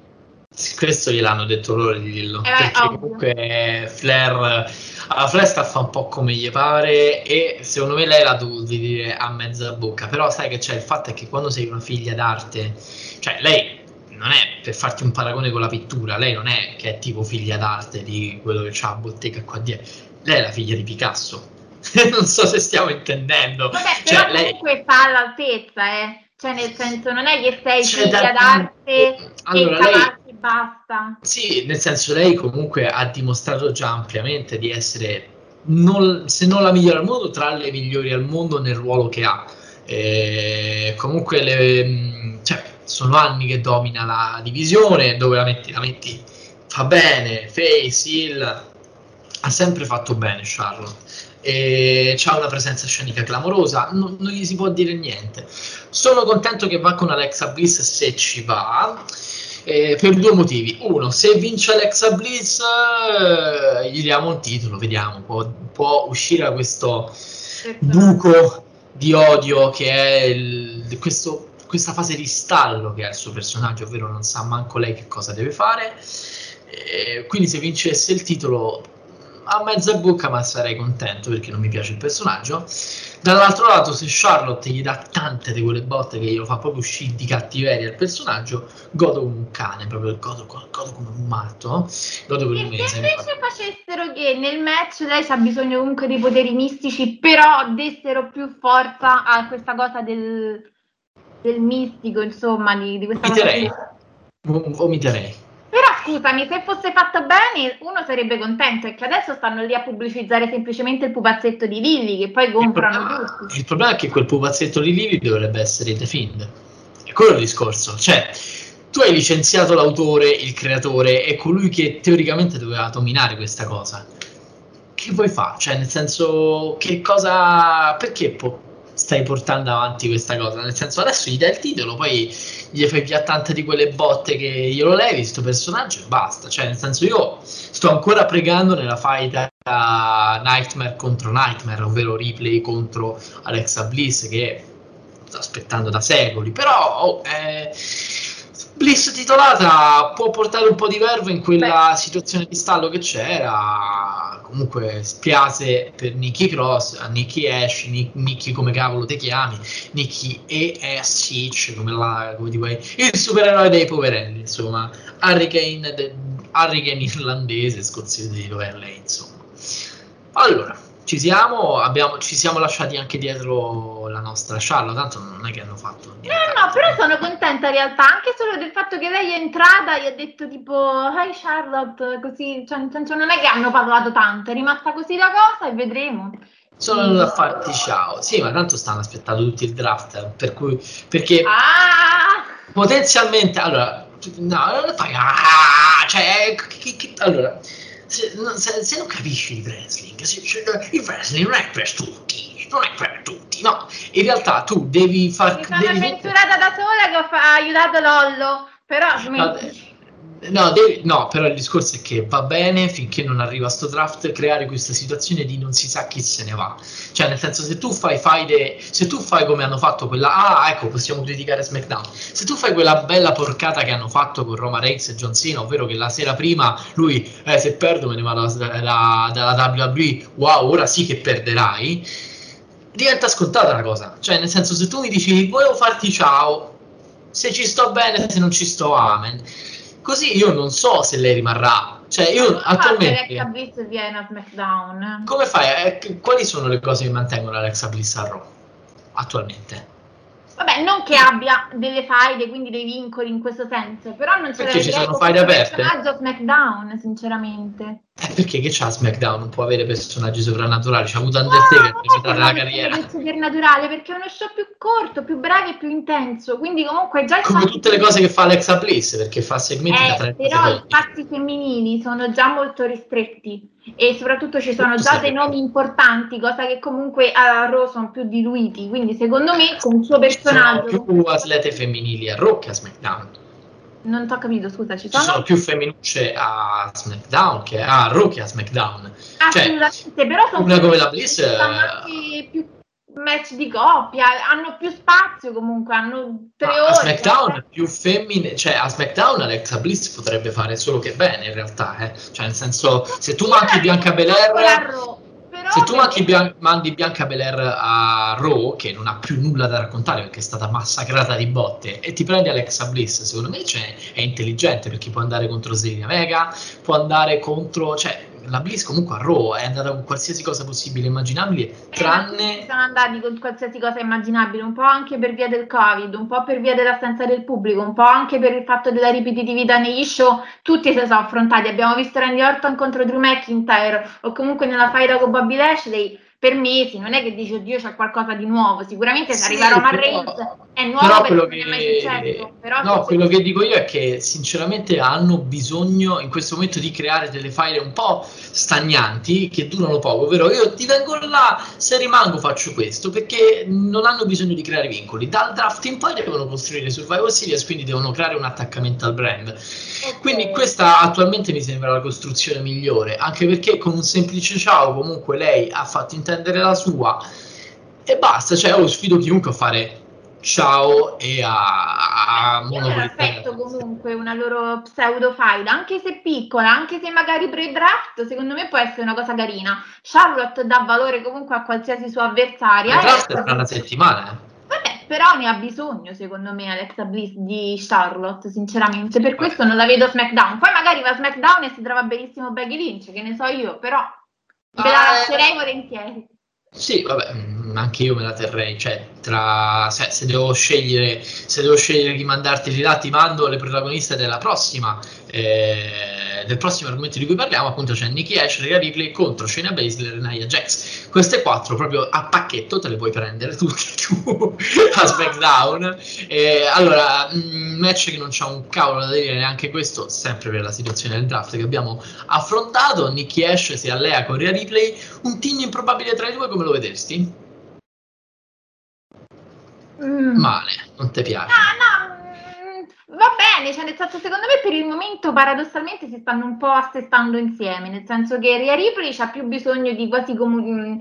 Questo gliel'hanno detto loro di dirlo. Eh, perché ovvio. comunque Flair, alla Flair sta fa un po' come gli pare e secondo me lei l'ha dovuto dire a mezza bocca. Però sai che c'è il fatto è che quando sei una figlia d'arte, cioè lei non è per farti un paragone con la pittura, lei non è che è tipo figlia d'arte di quello che c'ha la bottega qua dietro, lei è la figlia di Picasso. non so se stiamo intendendo. Vabbè, Cioè, però lei- comunque sta all'altezza, eh. Cioè, nel senso, non è che sei C'è figlia da- d'arte Allora, e lei- basta. Sì, nel senso lei comunque ha dimostrato già ampiamente di essere, non- se non la migliore al mondo, tra le migliori al mondo nel ruolo che ha. E comunque le- mh, cioè, sono anni che domina la divisione, dove la metti, la metti fa bene, face, Hill, ha sempre fatto bene Charlotte. E c'ha una presenza scenica clamorosa, non, non gli si può dire niente. Sono contento che va con Alexa Bliss se ci va. Eh, per due motivi. Uno, se vince Alexa Bliss, eh, gli diamo un titolo, vediamo, può, può uscire da questo buco di odio che è il- questo- questa fase di stallo che ha il suo personaggio, ovvero non sa manco lei che cosa deve fare. Eh, quindi se vincesse il titolo a mezza bocca, ma sarei contento perché non mi piace il personaggio. Dall'altro lato, se Charlotte gli dà tante di quelle botte che glielo fa proprio uscire di cattiveria al personaggio, godo come un cane, proprio godo, godo come un matto, godo per un E mese. se invece facessero che nel match lei ha bisogno comunque di poteri mistici, però dessero più forza a questa cosa del, del mistico, insomma, di, di questa cosa. Vomiterei. qui. Vom- Vomiterei. Però scusami, se fosse fatto bene, uno sarebbe contento, è che adesso stanno lì a pubblicizzare semplicemente il pupazzetto di Lilly, che poi comprano tutti. Il problema è che quel pupazzetto di Lily dovrebbe essere The Fiend. È quello il discorso. Cioè, tu hai licenziato l'autore, il creatore e colui che teoricamente doveva dominare questa cosa. Che vuoi fare? Cioè, nel senso, che cosa. Perché po- stai portando avanti questa cosa? Nel senso, adesso gli dai il titolo, poi gli fai via tante di quelle botte che glielo levi, sto personaggio e basta. Cioè, nel senso, io sto ancora pregando nella fight Nightmare contro Nightmare, ovvero Ripley contro Alexa Bliss, che sto aspettando da secoli. Però, oh, eh, Bliss titolata può portare un po' di verve in quella situazione di stallo che c'era. Comunque spiace per Nikki Cross, a Nikki Ash, Ni- Nikki come cavolo te chiami, Nikki E.S.H. come, la, come ti vuoi, il supereroe dei poverelli, insomma, Hurricane, de- Hurricane irlandese, scozzese di dov'è lei, insomma. Allora, ci siamo, abbiamo, ci siamo lasciati anche dietro la nostra Charlotte, tanto non è che hanno fatto No, no, però sono contenta in realtà, anche solo del fatto che lei è entrata e ha detto tipo, hi Charlotte, così, cioè, nel senso non è che hanno parlato tanto, è rimasta così la cosa e vedremo. Sono venuto a farti ciao. Sì, ma tanto stanno aspettando tutti il draft, per cui perché Ah! potenzialmente allora no, non fai ah, cioè che- che- allora se, se- se non capisci il wrestling, se- se- il wrestling non è per tutti, non è per tutti, no. In realtà tu devi far Mi sono devi avventurata da sola che ho fa- aiutato Lollo, però smetti. No, devi- no, però il discorso è che va bene finché non arriva sto draft creare questa situazione di non si sa chi se ne va. Cioè, nel senso, se tu fai faide, se tu fai come hanno fatto quella, ah, ecco, possiamo criticare SmackDown. Se tu fai quella bella porcata che hanno fatto con Roma Reigns e John Cena, ovvero che la sera prima lui, eh, se perdo me ne vado da- dalla WWE, wow, ora sì che perderai. Diventa scontata la cosa. Cioè, nel senso, se tu mi dici volevo farti ciao, se ci sto bene, se non ci sto, amen. Così io non so se lei rimarrà. Cioè, io Alexa attualmente. Bliss viene a SmackDown. Come fai? Eh, quali sono le cose che mantengono Alexa Bliss a Raw? Attualmente. Vabbè, non che abbia delle faide, quindi dei vincoli in questo senso, però non ce Perché ci l'hai sono con faide questo aperte? personaggio a SmackDown, sinceramente. Eh, perché che c'ha SmackDown? Non può avere personaggi soprannaturali. C'ha avuto Undertaker per metà della carriera. È supernaturale perché è uno show più corto, più breve e più intenso, quindi comunque già il Come fatto tutte le cose che fa Alexa Bliss, perché fa segmenti da Eh, 30 però i secondi. spazi femminili sono già molto ristretti e soprattutto ci sono già dei nomi importanti, cosa che comunque a Raw sono più diluiti, quindi secondo me con il suo Ci sono personaggio più atlete femminili a Raw che a SmackDown. Non ti ho capito, scusa, ci Ci sono? sono più femminucce a SmackDown che a Raw che a SmackDown. Cioè, Assolutamente, però sono una come la Bliss, eh, anche più match di coppia, hanno più spazio comunque, hanno tre a ore. SmackDown più femmine, cioè a SmackDown Alexa Bliss potrebbe fare solo che bene in realtà, eh. cioè nel senso se tu manchi Bianca Belair se tu manchi Bian- mandi Bianca Belair a Raw che non ha più nulla da raccontare perché è stata massacrata di botte e ti prendi Alexa Bliss secondo me cioè, è intelligente perché può andare contro Zelina Vega può andare contro cioè la Bliss comunque a Raw è andata con qualsiasi cosa possibile e immaginabile tranne sono andati con qualsiasi cosa immaginabile, un po' anche per via del Covid, un po' per via dell'assenza del pubblico, un po' anche per il fatto della ripetitività negli show, tutti si sono affrontati. Abbiamo visto Randy Orton contro Drew McIntyre o comunque nella faida con Bobby Lashley per mesi, non è che dici oddio c'è qualcosa di nuovo, sicuramente se Sì, arriva Roman però- Reigns è nuovo però perché quello non è mai successo, che, però no, quello che dico io è che sinceramente hanno bisogno in questo momento di creare delle file un po' stagnanti che durano poco, ovvero io ti vengo là, se rimango faccio questo, perché non hanno bisogno di creare vincoli. Dal draft in poi devono costruire Survival Series, quindi devono creare un attaccamento al brand. Quindi questa attualmente mi sembra la costruzione migliore, anche perché con un semplice ciao comunque lei ha fatto intendere la sua e basta, cioè io sfido chiunque a fare ciao e a, a l'aspetto comunque una loro pseudo file, anche se piccola, anche se magari pre-draft, secondo me può essere una cosa carina. Charlotte dà valore comunque a qualsiasi sua avversaria. Il draft è tra una settimana, eh. Vabbè, però ne ha bisogno, secondo me, Alexa Bliss di Charlotte, sinceramente. Per questo non la vedo SmackDown. Poi magari va a SmackDown e si trova benissimo Becky Lynch, che ne so io, però ve la Ah, lascerei volentieri. Sì, vabbè, anche io me la terrei, cioè, tra, se, se devo scegliere, se devo scegliere chi mandarti là, ti mando le protagoniste della prossima, eh, del prossimo argomento di cui parliamo, appunto c'è Nikki Ash, Rhea Ripley contro Shayna Baszler e Nia Jax. Queste quattro proprio a pacchetto te le puoi prendere tutte tu a SmackDown. Eh, allora, un match che non c'ha un cavolo da dire neanche questo, sempre per la situazione del draft che abbiamo affrontato, Nikki Ash si allea con Rhea Ripley, un team improbabile tra i due come lo vedresti? Mm. Male, non ti piace. Ah, no, mm, va bene, cioè nel senso secondo me per il momento paradossalmente si stanno un po' assestando insieme, nel senso che Rhea Ripley ha più bisogno di quasi come mm,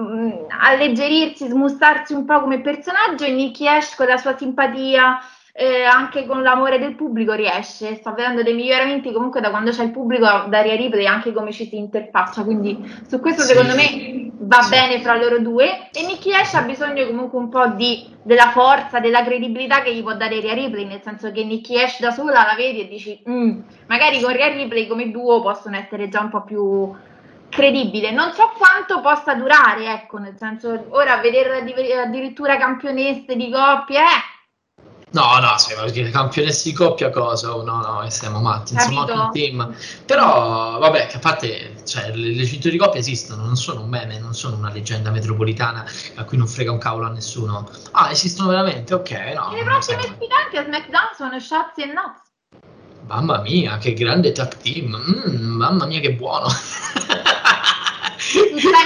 mm, alleggerirsi, smustarsi un po' come personaggio e Nicky Ash con la sua simpatia eh, anche con l'amore del pubblico riesce, sta vedendo dei miglioramenti comunque da quando c'è il pubblico da Rhea Ripley anche come ci si interfaccia, quindi su questo Sì. secondo me va Sì. bene fra loro due e Nicky Ash ha bisogno comunque un po' di, della forza, della credibilità che gli può dare Rhea Ripley, nel senso che Nicky Ash da sola la vedi e dici "Mm, magari con Rhea Ripley come duo possono essere già un po' più credibile. Non so quanto possa durare, ecco, nel senso ora vedere addi- addirittura campionesse di coppie, eh, No, no, sì, perché campionessi di coppia cosa? No, no, siamo matti, insomma, un team. Però, vabbè, che a parte, cioè, le, le cinture di coppia esistono, non sono un meme, non sono una leggenda metropolitana a cui non frega un cavolo a nessuno. Ah, esistono veramente? Ok, no. e le prossime sfidanti a SmackDown sono Shotzi e Knox. Mamma mia, che grande tag team. Mm, mamma mia, che buono.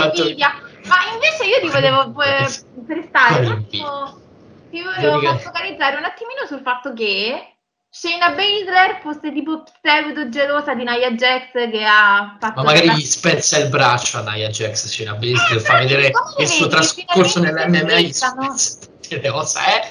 Fatto-. Ma invece io ti volevo eh, prestare un attimo, ti volevo far focalizzare un attimino sul fatto che Shayna Baszler fosse tipo pseudo gelosa di Nia Jax che ha fatto Ma magari la- gli spezza il braccio a Nia Jax, Shayna Baszler, Eh, fa vedere il suo trascorso nell'MMA. Le ossa, eh?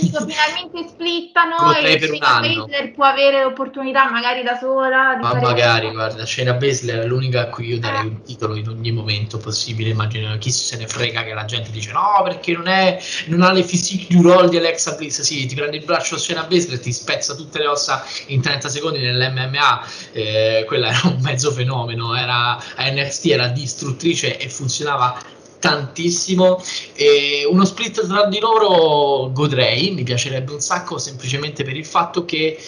Dico, finalmente splittano Potrei e per Shayna. Baszler può avere l'opportunità magari da sola di Ma magari, guarda, Shayna Baszler è l'unica a cui io darei un titolo in ogni momento possibile. Immagino chi se ne frega che la gente dice no, perché non, è, non ha le physique du roll di Alexa Bliss. Sì, ti prende il braccio a Shayna Baszler e ti spezza tutte le ossa in 30 secondi nell'MMA. Eh, quella era un mezzo fenomeno. Era, a NXT era distruttrice e funzionava tantissimo. E uno split tra di loro godrei mi piacerebbe un sacco semplicemente per il fatto che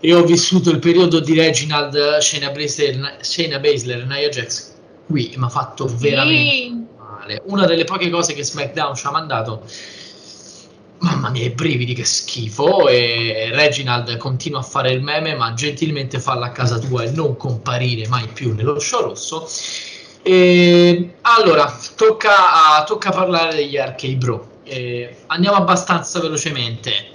io ho vissuto il periodo di Reginald Shayna Baszler, Shayna Baszler Nia Jax qui mi ha fatto veramente male. Una delle poche cose che SmackDown ci ha mandato mamma mia i brividi che schifo e Reginald continua a fare il meme ma gentilmente falla a casa tua e non comparire mai più nello show rosso e, allora, tocca, a- tocca parlare degli arcade bro. Eh, andiamo abbastanza velocemente.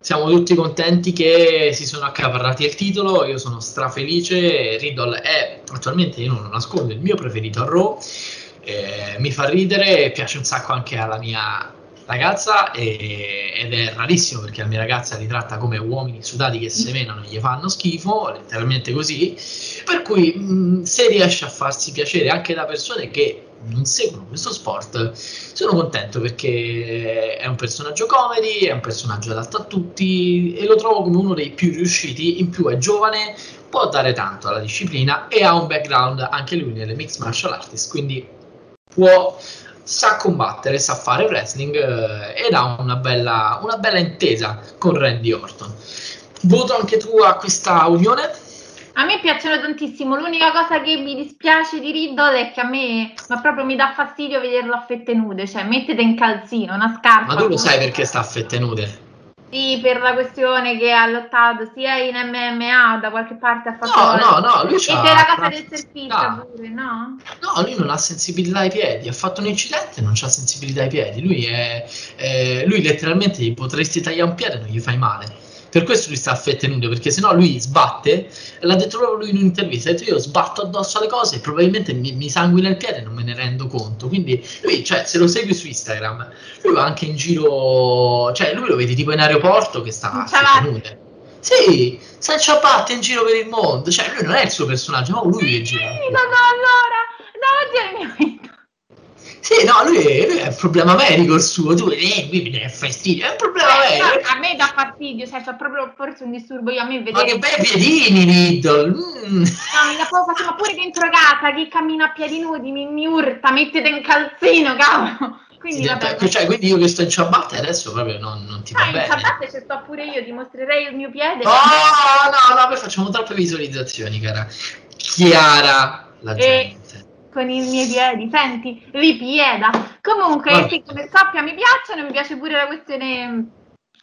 siamo tutti contenti che si sono accaparrati il titolo, io sono strafelice, Riddle è attualmente, io non lo nascondo, il mio preferito a Raw, eh, mi fa ridere, piace un sacco anche alla mia ragazza e, ed è rarissimo perché la mia ragazza li tratta come uomini sudati che semenano e gli fanno schifo, letteralmente così, per cui mh, se riesce a farsi piacere anche da persone che non seguono questo sport, sono contento perché è un personaggio comedy, è un personaggio adatto a tutti e lo trovo come uno dei più riusciti, in più è giovane, può dare tanto alla disciplina e ha un background anche lui nelle mixed martial arts, quindi può sa combattere, sa fare wrestling eh, ed ha una bella, una bella intesa con Randy Orton. Voto anche tu a questa unione? A me piacciono tantissimo. L'unica cosa che mi dispiace di Riddle è che a me ma proprio mi dà fastidio vederlo a fette nude. Cioè, mettete in calzino, una scarpa. Ma tu lo sai perché sta a fette nude? Sì, per la questione che ha lottato sia in MMA da qualche parte ha fatto. No, no, no, lui E della casa del surfista pure, no? No, lui non ha sensibilità ai piedi. Ha fatto un incidente e non ha sensibilità ai piedi. Lui è. Eh, lui letteralmente gli potresti tagliare un piede e non gli fai male. Per questo lui sta a fette nude, perché sennò lui sbatte, l'ha detto proprio lui in un'intervista, ha detto io sbatto addosso alle cose e probabilmente mi, mi sanguina il piede e non me ne rendo conto. Quindi lui, cioè, se lo segui su Instagram, lui va anche in giro, cioè lui lo vedi tipo in aeroporto che sta a fette nude. Sì, senza ciabatte in giro per il mondo, cioè lui non è il suo personaggio, ma lui è giro. Sì, no, no, allora, al mio vita. Sì, no, lui è, lui è un problema medico il suo, tu eh, mi dà fastidio, è un problema Eh, medico. no, a me dà fastidio, cioè c'ho proprio forse un disturbo io a me vedere. Ma che bei piedini, Riddle! Mm. No, poco fastidio, ma pure dentro casa chi cammina a piedi nudi mi, mi urta, mettete in calzino, cavolo. Quindi vabbè. per- cioè, quindi io che sto in ciabatte adesso proprio non, non ti va Ah, in bene. ciabatte ci sto pure io, ti mostrerei il mio piede. Oh, no, no, noi facciamo troppe visualizzazioni, cara. Chiara la E- gente. Con i miei piedi, senti, ripieda. Comunque, sì, come coppia mi piacciono, mi piace pure la questione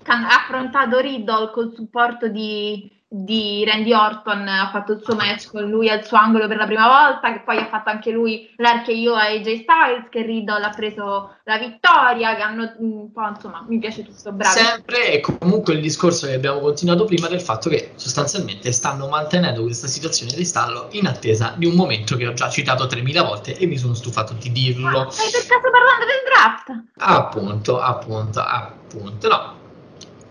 che ha affrontato Riddle col supporto di, di Randy Orton, ha fatto il suo match con lui al suo angolo per la prima volta, che poi ha fatto anche lui l'RKO a AJ Styles, che Riddle ha preso la vittoria, che hanno un po', insomma, mi piace tutto, bravo. Sempre e comunque il discorso che abbiamo continuato prima del fatto che sostanzialmente stanno mantenendo questa situazione di stallo in attesa di un momento che ho già citato 3000 volte e mi sono stufato di dirlo. Stai per caso parlando del draft? Appunto, appunto, appunto. No.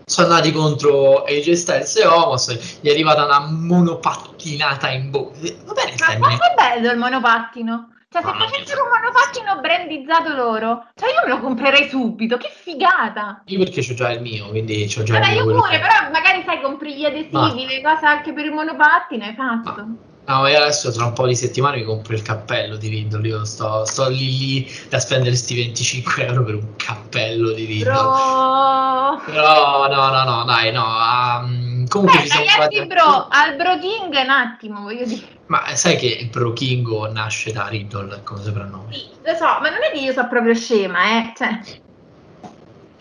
Sono andati contro AJ Styles e Omos, gli è arrivata una monopattinata in bocca. Va bene Ma quanto è bello il monopattino? Cioè, se facessero un monopattino brandizzato loro, cioè io me lo comprerei subito, che figata! Io perché c'ho già il mio, quindi c'ho già Vabbè, il mio. io quello pure, che- però magari sai, compri gli adesivi, Ma- le cose anche per il monopattino, hai fatto. No, io adesso tra un po' di settimane mi compro il cappello di Riddle. Io sto, sto lì lì da spendere sti 25 euro per un cappello di Riddle. Bro... Però no, no, no, dai, no. um, comunque Beh, ci siamo ragazzi, fatti- bro, al Bro King un attimo, voglio dire. Ma sai che il Pro Kingo nasce da Riddle come soprannome? Sì, lo so, ma non è che io sono proprio scema, eh. Cioè,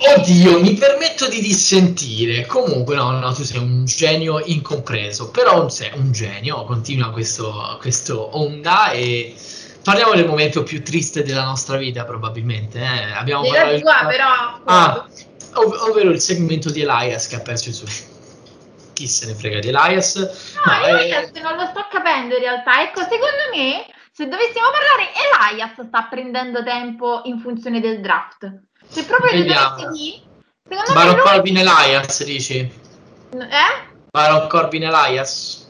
Oddio, mi permetto di dissentire. Comunque, no, no, tu sei un genio incompreso. Però sei un genio, continua questo, questo onda e parliamo del momento più triste della nostra vita, probabilmente. eh. Abbiamo della parlato tua, però... Ah, ov- ovvero il segmento di Elias che ha perso il suo. Chi se ne frega di Elias? No, No, eh, adesso non lo sto capendo in realtà. Ecco, secondo me, se dovessimo parlare, Elias sta prendendo tempo in funzione del draft. Se proprio Vediamo. secondo Baron me lui... Corbin Elias, dici? Eh? Baron Corbin Elias?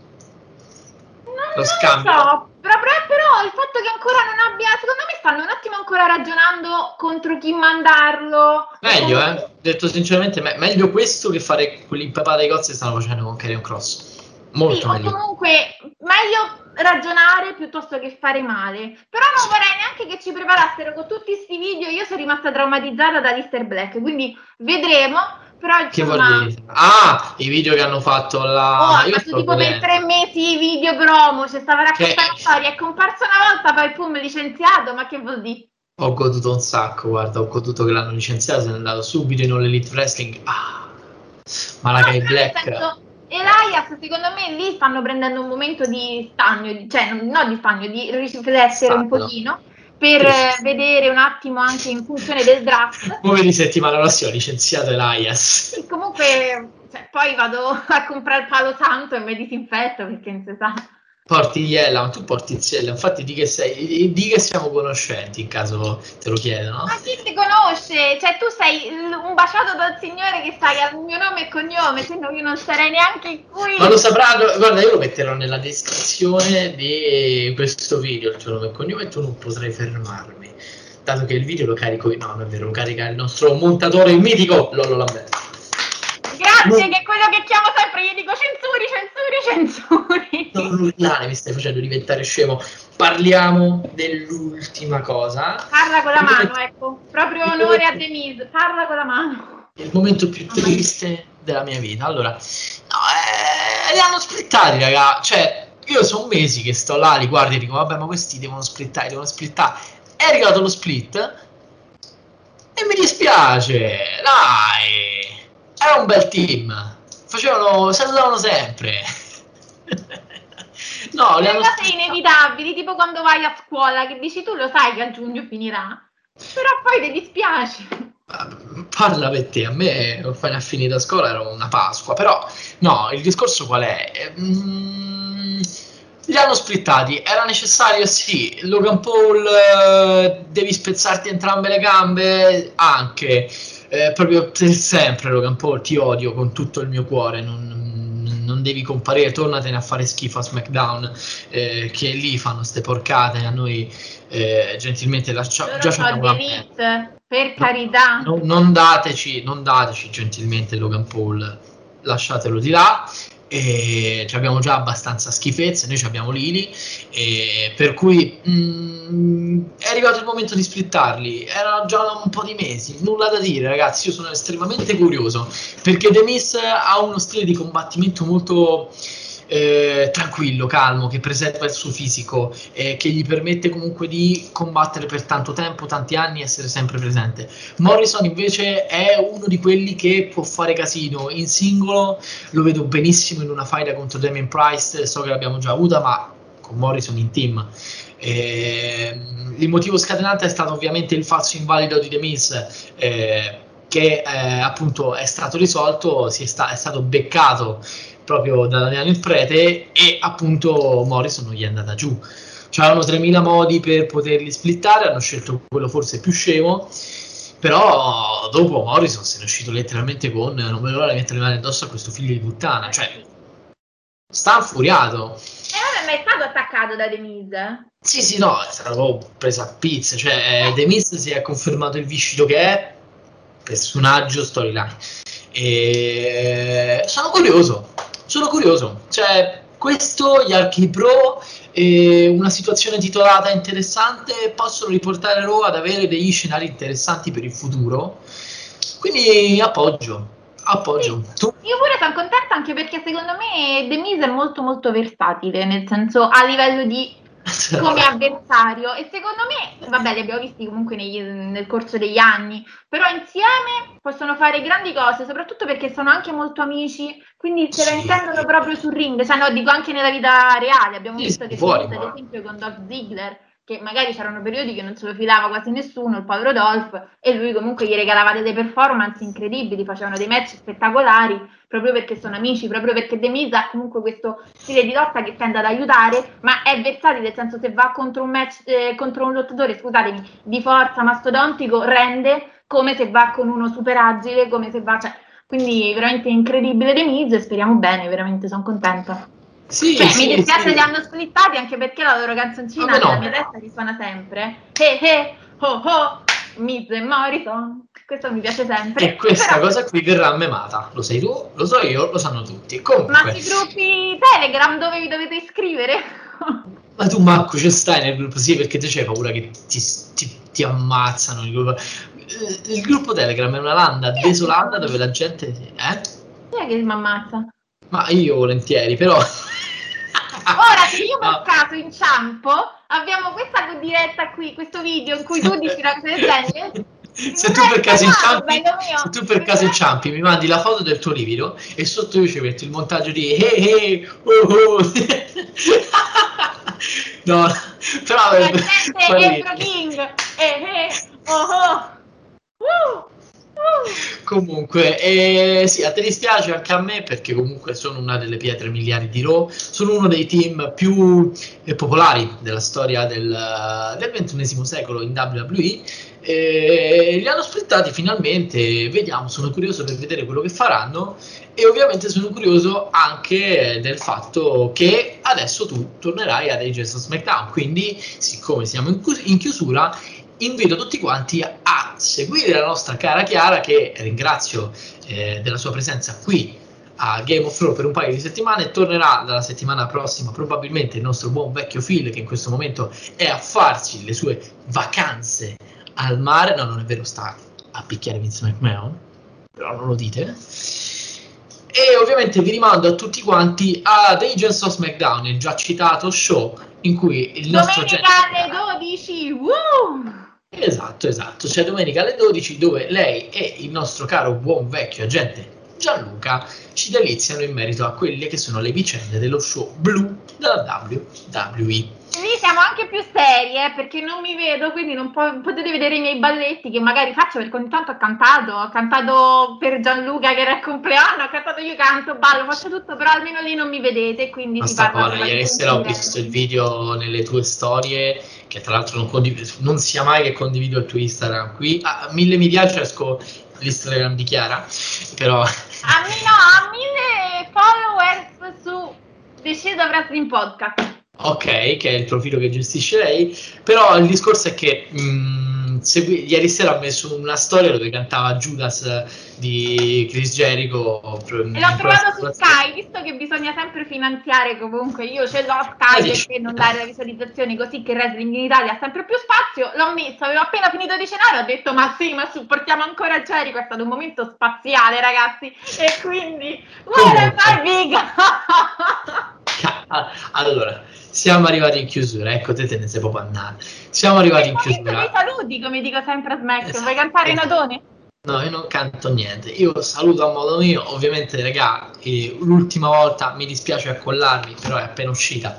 Non, Lo non scambio. lo so, però, però- il fatto che ancora non abbia, secondo me stanno un attimo ancora ragionando contro chi mandarlo. Meglio, eh? Detto sinceramente, me- meglio questo che fare quell'impapata di cozze che stanno facendo con Carrion Cross. Sì, Molto o meglio. comunque meglio ragionare piuttosto che fare male. Però non vorrei neanche che ci preparassero con tutti questi video. Io sono rimasta traumatizzata da Lister Black, quindi vedremo. Però Che insomma, vuol dire? Ah, i video che hanno fatto la... Oh, ha io fatto tipo per tre mesi video promo, c'è stava raccontando Che- storie, è comparso una volta, poi pum, licenziato, ma che vuol dire? Ho goduto un sacco, guarda, ho goduto che l'hanno licenziato, se n'è andato subito in All Elite Wrestling. Ah, Malakai No, Black. nel senso, Elias, secondo me lì stanno prendendo un momento di stagno, cioè non, di stagno, di riflettere un pochino per eh, vedere un attimo anche in funzione del draft. Come di settimana prossima ho licenziato Elias. E comunque cioè, poi vado a comprare il palo santo e mi disinfetto perché non si sa. Porti Iella, ma tu porti Ziella, infatti di che, sei, di che siamo conoscenti in caso te lo chiedono. Ma chi ti conosce? Cioè tu sei un baciato dal Signore che sai al mio nome e cognome, se no io non sarei neanche qui. Ma lo sapranno, guarda io lo metterò nella descrizione di questo video, il tuo nome e cognome e tu non potrai fermarmi, dato che il video lo carico, no non è vero, lo carica il nostro montatore il mitico Lollo Lamberto. Grazie, No. che è quello che chiamo sempre, io dico censuri, censuri, censuri. Non urlare, mi stai facendo diventare scemo. Parliamo dell'ultima cosa. Parla con la mano, ecco. Proprio onore a momento- Denise, parla con la mano. il momento più triste della mia vita. Allora, no, eh, li hanno splittati, raga. Cioè, io sono mesi che sto là, li guardo e dico, vabbè, ma questi devono splittare, devono splittare. È arrivato lo split e mi dispiace, dai. Era un bel team. Facevano, salutavano sempre. no, Le hanno cose inevitabili, tipo quando vai a scuola che dici tu lo sai che a giugno finirà, però poi ti dispiace. Parla per te, a me appena finita scuola era una Pasqua, però no, il discorso qual è? Mm, li hanno splittati, era necessario? Sì, Logan Paul eh, devi spezzarti entrambe le gambe? Anche, Eh, proprio per sempre Logan Paul, ti odio con tutto il mio cuore, non, non devi comparire, tornatene a fare schifo a SmackDown, eh, che lì fanno ste porcate, a noi eh, gentilmente lasciamo... Già Elite, per carità. non, non dateci, non dateci gentilmente Logan Paul, lasciatelo di là. E abbiamo già abbastanza schifezze, noi abbiamo Lili, per cui mm, è arrivato il momento di splittarli. Era già un po' di mesi, nulla da dire, ragazzi. Io sono estremamente curioso perché The Miz ha uno stile di combattimento molto eh, tranquillo, calmo, che preserva il suo fisico, eh, che gli permette comunque di combattere per tanto tempo, tanti anni, essere sempre presente. Morrison invece è uno di quelli che può fare casino in singolo, lo vedo benissimo in una faida contro Damien Price, so che l'abbiamo già avuta, ma con Morrison in team. Ehm, il motivo scatenante è stato ovviamente il falso invalido di The Miz, eh, che eh, appunto è stato risolto, si è, sta- è stato beccato proprio da Daniele il Prete e appunto Morrison non gli è andata giù. C'erano 3000 modi per poterli splittare, hanno scelto quello forse più scemo, però dopo Morrison se ne è uscito letteralmente con non vedo l'ora di mettere le mani addosso a questo figlio di puttana, cioè sta infuriato. E vabbè, ma è stato attaccato da The Miz? Sì, sì, no, è stato preso a pizza, cioè eh, The Miz si è confermato il viscido che è, personaggio, storyline. E sono curioso, sono curioso, cioè questo, gli archi pro e una situazione titolata interessante possono riportare Raw ad avere degli scenari interessanti per il futuro, quindi appoggio, appoggio. Tu? Io pure sono contenta anche perché secondo me The Miz è molto molto versatile, nel senso a livello di come avversario e secondo me, vabbè li abbiamo visti comunque negli- nel corso degli anni, però insieme possono fare grandi cose, soprattutto perché sono anche molto amici, quindi se la Sì. intendono proprio sul ring, cioè no, dico anche nella vita reale, abbiamo Sì, visto che fuori, c'è ad esempio con Dolph Ziggler, che magari c'erano periodi che non se lo filava quasi nessuno, il povero Dolph, e lui comunque gli regalava delle performance incredibili, facevano dei match spettacolari, proprio perché sono amici, proprio perché The Miz ha comunque questo stile di lotta che tende ad aiutare, ma è versatile, nel senso se va contro un match, eh, contro un lottatore, scusatemi, di forza mastodontico, rende come se va con uno super agile, come se va, cioè, quindi veramente incredibile The Miz speriamo bene, veramente sono contenta. Sì, Cioè, sì, mi dispiace sì. li hanno splittati anche perché la loro canzoncina Come no? nella mia testa risuona sempre. Eh eh, oh oh, Miz e Morrison. Questo mi piace sempre. E questa Però- cosa qui verrà memata, lo sai tu, lo so io, lo sanno tutti. Comunque, Ma sui gruppi Telegram dove vi dovete iscrivere? Ma tu Marco ci stai nel gruppo? Sì, perché te c'hai paura che ti, ti- ti ammazzano. Il gruppo. Il gruppo Telegram è una landa Sì, desolata dove la gente... Eh? Chi è che mi ammazza? Ma io volentieri, però... Ora, se io per No. caso inciampo, abbiamo questa diretta qui, questo video in cui tu dici una cosa del genere. Se tu per caso No, inciampi, se tu per caso inciampi, mi mandi la foto del tuo livido e sotto io ci metto il montaggio di hey hey oh oh. No, però La gente King. Eh, eh, oh, oh. Uh, Comunque, eh, sì, a te dispiace anche a me perché comunque sono una delle pietre miliari di Raw, sono uno dei team più eh, popolari della storia del, del XXI secolo in WWE. Eh, li hanno splittati finalmente, vediamo, sono curioso per vedere quello che faranno. E ovviamente sono curioso anche del fatto che adesso tu tornerai ad Agents of SmackDown, quindi siccome siamo in, in chiusura invito tutti quanti a seguire la nostra cara Chiara che ringrazio eh, della sua presenza qui a Game of Thrones per un paio di settimane. Tornerà dalla settimana prossima probabilmente il nostro buon vecchio Phil che in questo momento è a farsi le sue vacanze al mare. No non è vero sta a picchiare Vince McMahon. Però non lo dite. E ovviamente vi rimando a tutti quanti ad Agents of SmackDown il già citato show in cui il nostro Domenica alle 12 Woo! Esatto, esatto. C'è domenica alle 12 dove lei e il nostro caro buon vecchio agente Gianluca ci deliziano in merito a quelle che sono le vicende dello show blu della WWE. Lì siamo anche più serie perché non mi vedo, quindi non po- potete vedere i miei balletti che magari faccio perché ogni tanto ho cantato, ho cantato per Gianluca che era il compleanno, ho cantato io canto, ballo, faccio tutto, però almeno lì non mi vedete, quindi Ma si sta parla buona, ieri sera ho visto il video nelle tue storie che tra l'altro non, condiv- non sia mai che condivido il tuo Instagram qui, a mille mi piace esco l'Instagram di Chiara, però... A me no, a mille followers su of Wrestling Podcast. Ok, che è il profilo che gestisce lei, però il discorso è che mh, segui- ieri sera ha messo una storia dove cantava Judas di Chris Jericho. E l'ho trovato su Sky, visto che bisogna sempre finanziare comunque, io ce l'ho a Sky perché non dare le visualizzazioni così che il wrestling in Italia ha sempre più spazio, l'ho messo, avevo appena finito di cenare, ho detto ma sì, ma supportiamo ancora Jericho, è stato un momento spaziale ragazzi, e quindi... Big! allora, siamo arrivati in chiusura, ecco te te ne sei proprio andata. Siamo arrivati in chiusura. dei saluti, come dico sempre a Smack, Esatto, vuoi cantare esatto. Natone? No, io non canto niente. Io saluto a modo mio. Ovviamente, eh, l'ultima volta mi dispiace accollarmi, però è appena uscita.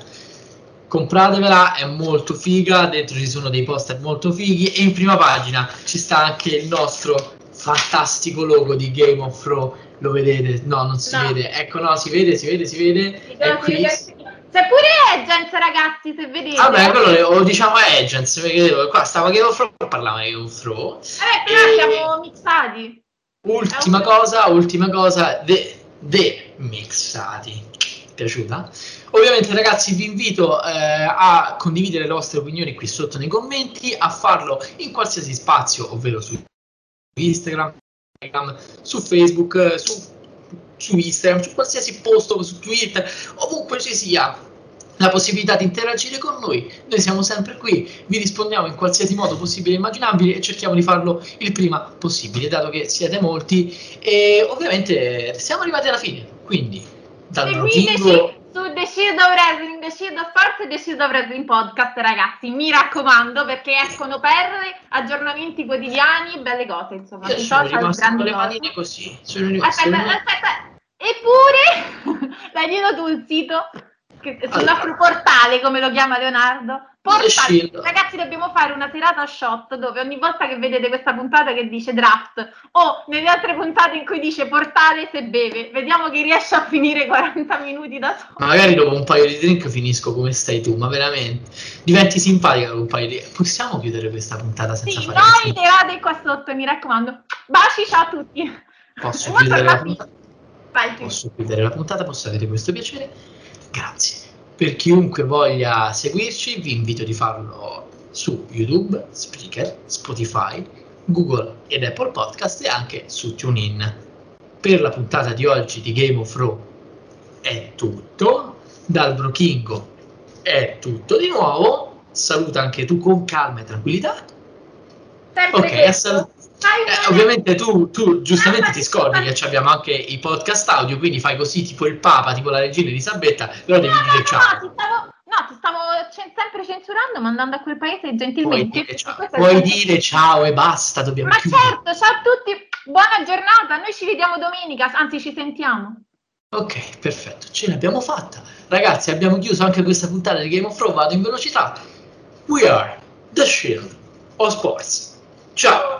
Compratevela, è molto figa. Dentro ci sono dei poster molto fighi. E in prima pagina ci sta anche il nostro fantastico logo di Game of Thrones. Lo vedete? No, non si No. vede. Ecco, no, si vede, si vede, si vede. È qui. C'è pure Agents ragazzi, se vedete. Vabbè, quello le- o diciamo Agents, perché qua stava Game of Thrones, parlava di Game of Thrones. Vabbè, però siamo mixati. Ultima cosa, ultima cosa, de, de mixati. Piaciuta? Ovviamente ragazzi vi invito eh, a condividere le vostre opinioni qui sotto nei commenti, a farlo in qualsiasi spazio, ovvero su Instagram, su Facebook, eh, su, su Instagram, su qualsiasi posto, su Twitter, ovunque ci sia la possibilità di interagire con noi. Noi siamo sempre qui, vi rispondiamo in qualsiasi modo possibile e immaginabile e cerchiamo di farlo il prima possibile, dato che siete molti e ovviamente siamo arrivati alla fine. Quindi, dal Brochingo su of Wrestling, of Sports e of Wrestling Podcast, ragazzi. Mi raccomando, perché escono per aggiornamenti quotidiani, belle cose, insomma. io sono rimasto con le manine così. Sono rimasto Aspetta, aspetta. Eppure, il sito, che, sul Allora. nostro portale, come lo chiama Leonardo. Portale. Ragazzi, dobbiamo fare una serata shot dove ogni volta che vedete questa puntata che dice draft o nelle altre puntate in cui dice portale se beve, vediamo chi riesce a finire 40 minuti da solo. Ma magari dopo un paio di drink finisco come stai tu, ma veramente diventi simpatica con un paio di. Possiamo chiudere questa puntata senza Sì, fare noi così? tirate qua sotto, mi raccomando. Baci, ciao a tutti. Posso chiudere la puntata? Vai. Posso chiudere la puntata? Posso avere questo piacere? Grazie. Per chiunque voglia seguirci, vi invito di farlo su YouTube, Spreaker, Spotify, Google ed Apple Podcast e anche su TuneIn. Per la puntata di oggi di Game of Thrones è tutto. Dal Brochingo è tutto di nuovo. Saluta anche tu con calma e tranquillità. Sempre Ok, assal- Fai Eh, ovviamente tu, tu giustamente ti scordi che abbiamo anche i podcast audio, quindi fai così tipo il Papa, tipo la regina Elisabetta, però devi No, dire no, ciao. no, ti stavo, no, ti stavo cen- sempre censurando, mandando a quel paese Puoi gentilmente. dire ciao, puoi dire ciao e basta, dobbiamo Ma chiudere. certo, ciao a tutti, buona giornata, noi ci vediamo domenica, anzi ci sentiamo. Ok, perfetto, ce l'abbiamo fatta. Ragazzi, abbiamo chiuso anche questa puntata di Game of Thrones, vado in velocità. We are the Shield of Sports. Ciao!